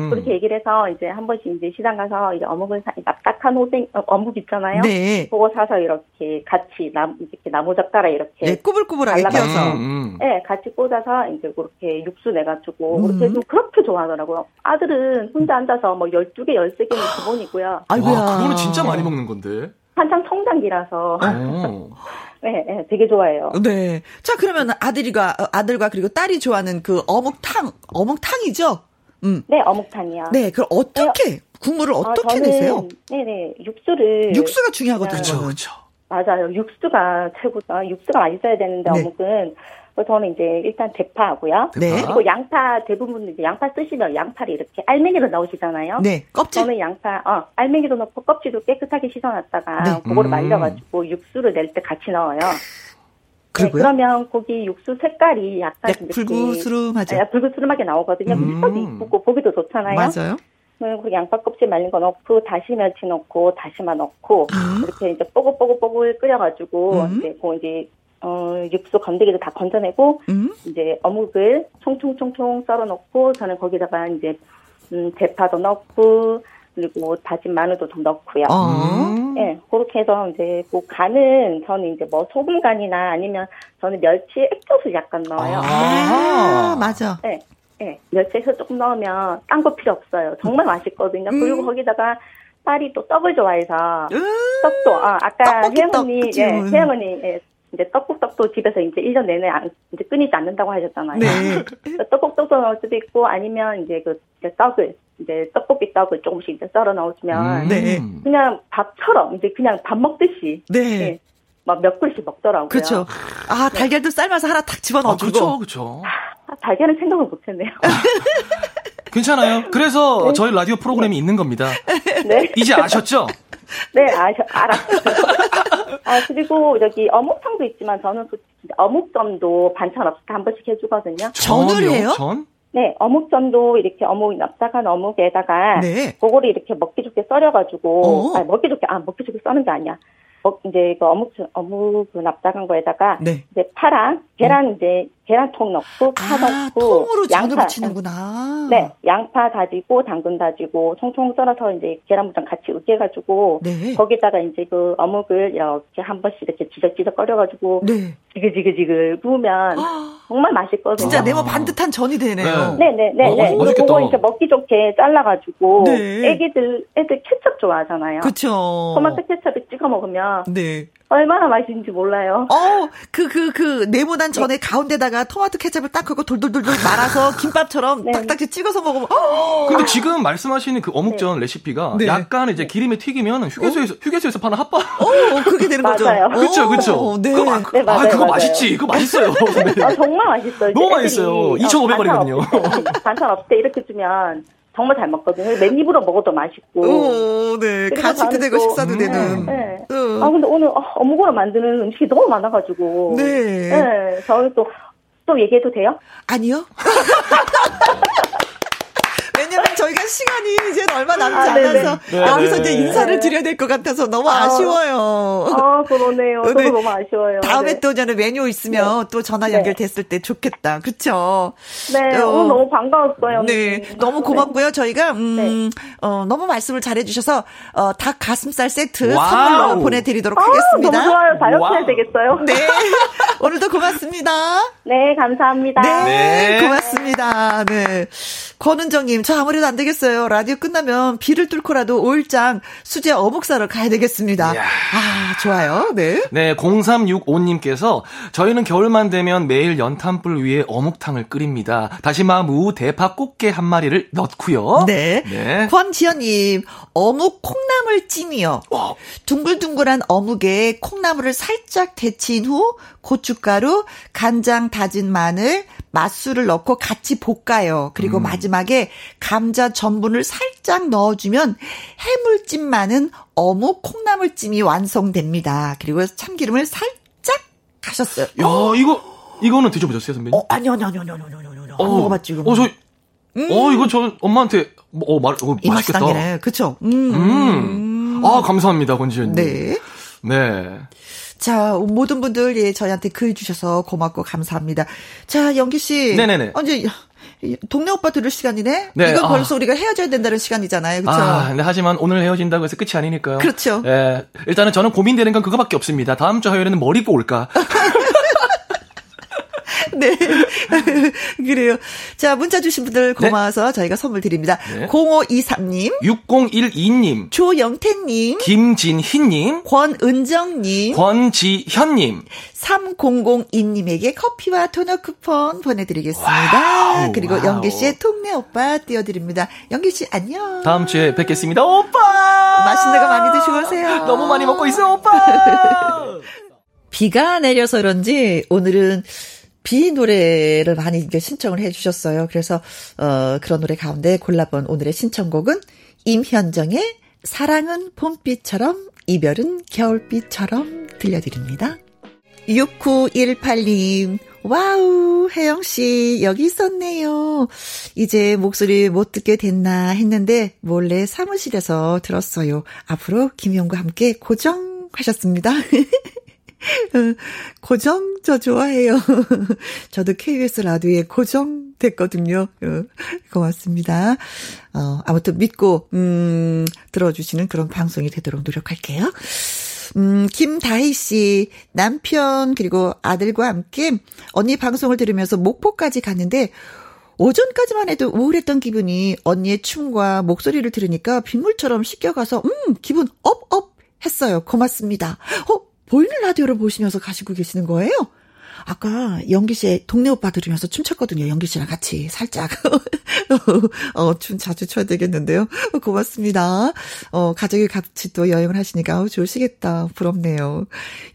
그렇게 얘기를 해서 이제 한 번씩 이제 시장 가서 이제 어묵을 사, 납작한 오뎅, 어, 어묵 있잖아요. 네. 그거 사서 이렇게 같이 나, 이렇게 나무 젓가락 이렇게. 네, 꾸불꾸불하게 껴서. 음, 음. 네, 같이 꽂아서 이제 그렇게 육수 내가지고, 음. 그렇게 좀 그렇게 좋아하더라고요. 아들은 혼자 앉아서 뭐 12개, 13개는 기본이고요. 아이고야. 와, 그거는 진짜 많이 먹는 건데. 한창 성장기라서. 네, 네, 되게 좋아해요. 네. 자, 그러면 아들이가, 아들과 그리고 딸이 좋아하는 그 어묵탕, 어묵탕이죠? 음. 네, 어묵탕이요. 네, 그럼 어떻게, 네. 국물을 어, 어떻게 어, 내세요? 네네, 육수를. 육수가 중요하거든요. 그렇죠, 그렇죠. 맞아요. 육수가 최고다. 육수가 맛있어야 되는데, 네. 어묵은. 저는 이제 일단 대파하고요. 네. 그리고 양파 대부분 이제 양파 쓰시면 양파를 이렇게 알맹이로 넣으시잖아요. 네. 껍질. 저는 양파 어 알맹이도 넣고 껍질도 깨끗하게 씻어놨다가 네. 그거를 음. 말려가지고 육수를 낼 때 같이 넣어요. 네, 그러면 고기 육수 색깔이 약간 네, 불구스름하죠. 네, 불구스름하게 나오거든요. 음. 색도 이쁘고 보기도 좋잖아요. 맞아요. 그리고 양파 껍질 말린 거 넣고 다시 멸치 넣고 다시마 넣고 음. 이렇게 이제 뽀글뽀글뽀글 끓여가지고 음. 이제 그 이제 어, 육수 건더기도 다 건져내고, 음? 이제 어묵을 총총총총 썰어 놓고, 저는 거기다가 이제, 음, 대파도 넣고, 그리고 다진 마늘도 좀 넣고요. 어. 네, 그렇게 해서 이제 뭐 간은 저는 이제 뭐 소금 간이나 아니면 저는 멸치 액젓을 약간 넣어요. 아, 아 맞아. 네, 네, 멸치 액젓 조금 넣으면 딴 거 필요 없어요. 정말 맛있거든요. 음. 그리고 거기다가 딸이 또 떡을 좋아해서 음. 떡도 아 아까 혜영 언니, 예, 혜영 언니 예, 이제 떡국떡도 집에서 이제 1년 내내 안, 이제 끊이지 않는다고 하셨잖아요. 네. 떡국떡도 넣을 수도 있고 아니면 이제 그 이제 떡을 이제 떡볶이 떡을 조금씩 이제 썰어 넣으시면 음. 네. 그냥 밥처럼 이제 그냥 밥 먹듯이 네. 네. 막몇 그릇씩 먹더라고요. 그렇죠. 아 달걀도 삶아서 하나 탁 집어넣어주고. 아, 그렇죠, 그렇죠. 아, 달걀은 생각을 못했네요. 괜찮아요. 그래서 네. 저희 라디오 프로그램이 있는 겁니다. 네. 이제 아셨죠? 네, 아셔, 알았어요. 아, 그리고 여기 어묵탕도 있지만 저는 어묵점도 반찬 없이 한 번씩 해주거든요. 전을 해요? 전? 네, 어묵전도 이렇게 어묵 납작한 어묵에다가 네. 그거를 이렇게 먹기 좋게 썰어가지고 어. 아 먹기 좋게 아 먹기 좋게 써는 게 아니야. 어, 이제 그 어묵 어묵 그 납작한 거에다가 네. 이제 파랑 계란 음. 이제 계란통 넣고 파 아, 넣고 통으로 양파 붙이는구나. 네, 양파 다지고 당근 다지고 통통 썰어서 이제 계란무장 같이 으깨가지고 네. 거기다가 이제 그 어묵을 이렇게 한 번씩 이렇게 지적지적 끓여가지고 네. 지글지글지글 구우면 정말 맛있거든요. 진짜 네모 반듯한 전이 되네요. 네, 네, 네, 네. 네. 어, 그거 이렇게 먹기 좋게 잘라가지고 네. 애기들 애들 케첩 좋아하잖아요. 그렇죠. 토마토 케첩에 찍어 먹으면 네. 얼마나 맛있는지 몰라요. 어, 그, 그, 그, 네모난 전에 네. 가운데다가 토마토 케첩을 딱 하고 돌돌돌돌 말아서 김밥처럼 네. 딱딱히 찍어서 먹으면, 어! 근데 지금 말씀하시는 그 어묵전 네. 레시피가 네. 약간 이제 기름에 튀기면 휴게소에서, 어? 휴게소에서 파는 핫바. 어, 그렇게 되는 거죠. 맞아요. 그쵸, 그쵸. 어, 네. 그거, 네, 맞아요, 아, 그거 맞아요. 맛있지. 그거 맛있어요. 아, 정말 맛있어요. 너무 맛있어요. 2,500원이거든요. 반찬 없을 때 이렇게 주면 정말 잘 먹거든요. 맨입으로 먹어도 맛있고. 오, 네. 간식도 되고 식사도 음, 되는. 네. 음. 아, 근데 오늘 어, 어묵으로 만드는 음식이 너무 많아가지고. 네. 네. 저희 또, 또 얘기해도 돼요? 아니요. 왜냐면 저희가 시간이 이제 얼마 남지 아, 않아서 네, 여기서 이제 인사를 드려야 될 것 같아서 너무 아, 쉬워요 아, 그러네요. 네. 저도 너무 아쉬워요. 다음에 네. 또 저는 메뉴 있으면 네. 또 전화 네. 연결됐을 때 좋겠다. 그렇죠? 네, 어, 오늘 너무 반가웠어요. 네, 너무 고맙고요. 저희가 음, 어, 너무 말씀을 잘해 주셔서 어, 닭 가슴살 세트 wow. 선물로 보내 드리도록 아, 하겠습니다. 너무 좋아요. 다이어트 해야 되겠어요. 네, 오늘도 고맙습니다. 네, 감사합니다. 네, 고맙습니다. 네. 권은정님, 저 아무래도 안 되겠어요. 라디오 끝나면 비를 뚫고라도 오일장 수제 어묵 사러 가야 되겠습니다. 이야. 아, 좋아요. 네. 네, 0365님께서 저희는 겨울만 되면 매일 연탄불 위에 어묵탕을 끓입니다. 다시마 무 대파 꽃게 한 마리를 넣고요. 네. 네. 권지연님, 어묵 콩나물 찜이요. 어. 둥글둥글한 어묵에 콩나물을 살짝 데친 후 고춧가루, 간장 다진 마늘, 맛술을 넣고 같이 볶아요. 그리고 음. 마지막에 감자 전분을 살짝 넣어주면 해물찜 많은 어묵 콩나물찜이 완성됩니다. 그리고 참기름을 살짝 가셨어요. 야, 어. 이거, 이거는 드셔보셨어요, 선배님? 어, 아니요, 아니요, 아니요, 아니요, 아니요, 아니요. 안 어, 먹어봤지, 이거. 어, 저, 음. 어, 이거 저 엄마한테, 어, 말, 어, 맛있겠다. 당기네. 그쵸? 음. 음. 아, 감사합니다, 권지현님. 네. 네. 자, 모든 분들, 예, 저희한테 글 주셔서 고맙고 감사합니다. 자, 영기 씨. 네네네. 언제, 동네 오빠 들을 시간이네? 네. 이건 벌써 아. 우리가 헤어져야 된다는 시간이잖아요. 그렇죠? 아, 네, 하지만 오늘 헤어진다고 해서 끝이 아니니까요. 그렇죠. 예. 일단은 저는 고민되는 건 그거밖에 없습니다. 다음 주 화요일에는 뭘 입고 올까? 네. 그래요. 자, 문자 주신 분들 네. 고마워서 네. 저희가 선물 드립니다. 네. 0523님, 6012님, 조영태님, 김진희님, 권은정님, 권지현님, 3002님에게 커피와 도넛 쿠폰 보내드리겠습니다. wow, 그리고 wow. 영기 씨의 동네 오빠 띄워드립니다. 영기 씨 안녕. 다음 주에 뵙겠습니다. 오빠! 맛있는 거 많이 드시고 오세요. 너무 많이 먹고 있어, 오빠! 비가 내려서 그런지 오늘은 비 노래를 많이 신청을 해 주셨어요. 그래서 어 그런 노래 가운데 골라본 오늘의 신청곡은 임현정의 사랑은 봄비처럼 이별은 겨울비처럼 들려드립니다. 6918님, wow, 혜영씨, 여기 있었네요. 이제 목소리 못 듣게 됐나 했는데, 몰래 사무실에서 들었어요. 앞으로 김혜영과 함께 고정하셨습니다. 고정 저 좋아해요. 저도 KBS 라디오에 고정 됐거든요. 어, 고맙습니다. 어, 아무튼 믿고 음 들어주시는 그런 방송이 되도록 노력할게요. 음, 김다희 씨, 남편, 그리고 아들과 함께 언니 방송을 들으면서 목포까지 갔는데, 오전까지만 해도 우울했던 기분이 언니의 춤과 목소리를 들으니까 빗물처럼 씻겨가서, 음, 기분 up, up 했어요. 고맙습니다. 어, 보이는 라디오를 보시면서 가시고 계시는 거예요? 아까 영기 씨의 동네 오빠 들으면서 춤췄거든요. 영기 씨랑 같이 살짝. 어, 춤 자주 춰야 되겠는데요. 고맙습니다. 어, 가족이 같이 또 여행을 하시니까 어, 좋으시겠다. 부럽네요.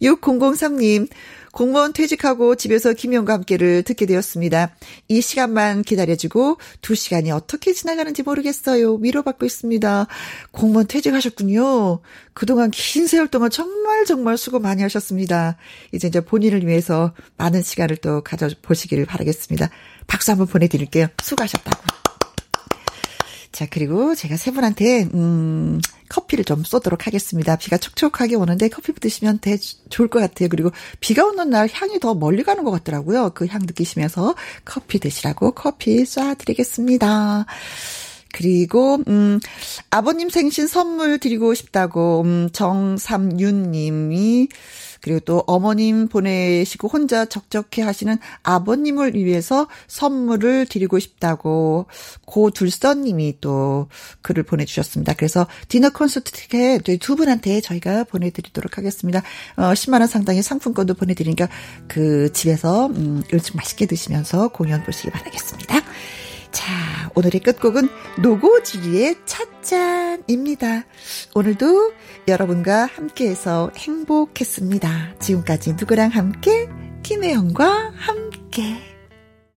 6003님, 공무원 퇴직하고 집에서 김영과 함께를 듣게 되었습니다. 이 시간만 기다려주고 두 시간이 어떻게 지나가는지 모르겠어요. 위로받고 있습니다. 공무원 퇴직하셨군요. 그동안 긴 세월 동안 정말 정말 수고 많이 하셨습니다. 이제 이제 본인을 위해서 많은 시간을 또 가져보시기를 바라겠습니다. 박수 한번 보내드릴게요. 수고하셨다고. 자, 그리고 제가 세 분한테, 음, 커피를 좀 쏘도록 하겠습니다. 비가 촉촉하게 오는데 커피 드시면 되, 좋을 것 같아요. 그리고 비가 오는 날 향이 더 멀리 가는 것 같더라고요. 그 향 느끼시면서 커피 드시라고 커피 쏴드리겠습니다. 그리고 음 아버님 생신 선물 드리고 싶다고 음 정삼윤 님이 그리고 또 어머님 보내시고 혼자 적적해 하시는 아버님을 위해서 선물을 드리고 싶다고 고둘선님이 또 글을 보내주셨습니다. 그래서 디너 콘서트 티켓 두 분한테 저희가 보내드리도록 하겠습니다. 어, 10만 원 상당의 상품권도 보내드리니까 그 집에서 음, 요즘 맛있게 드시면서 공연 보시기 바라겠습니다. 자, 오늘의 끝곡은 노고지리의 찻잔입니다. 오늘도 여러분과 함께해서 행복했습니다. 지금까지 누구랑 함께? 김혜영과 함께.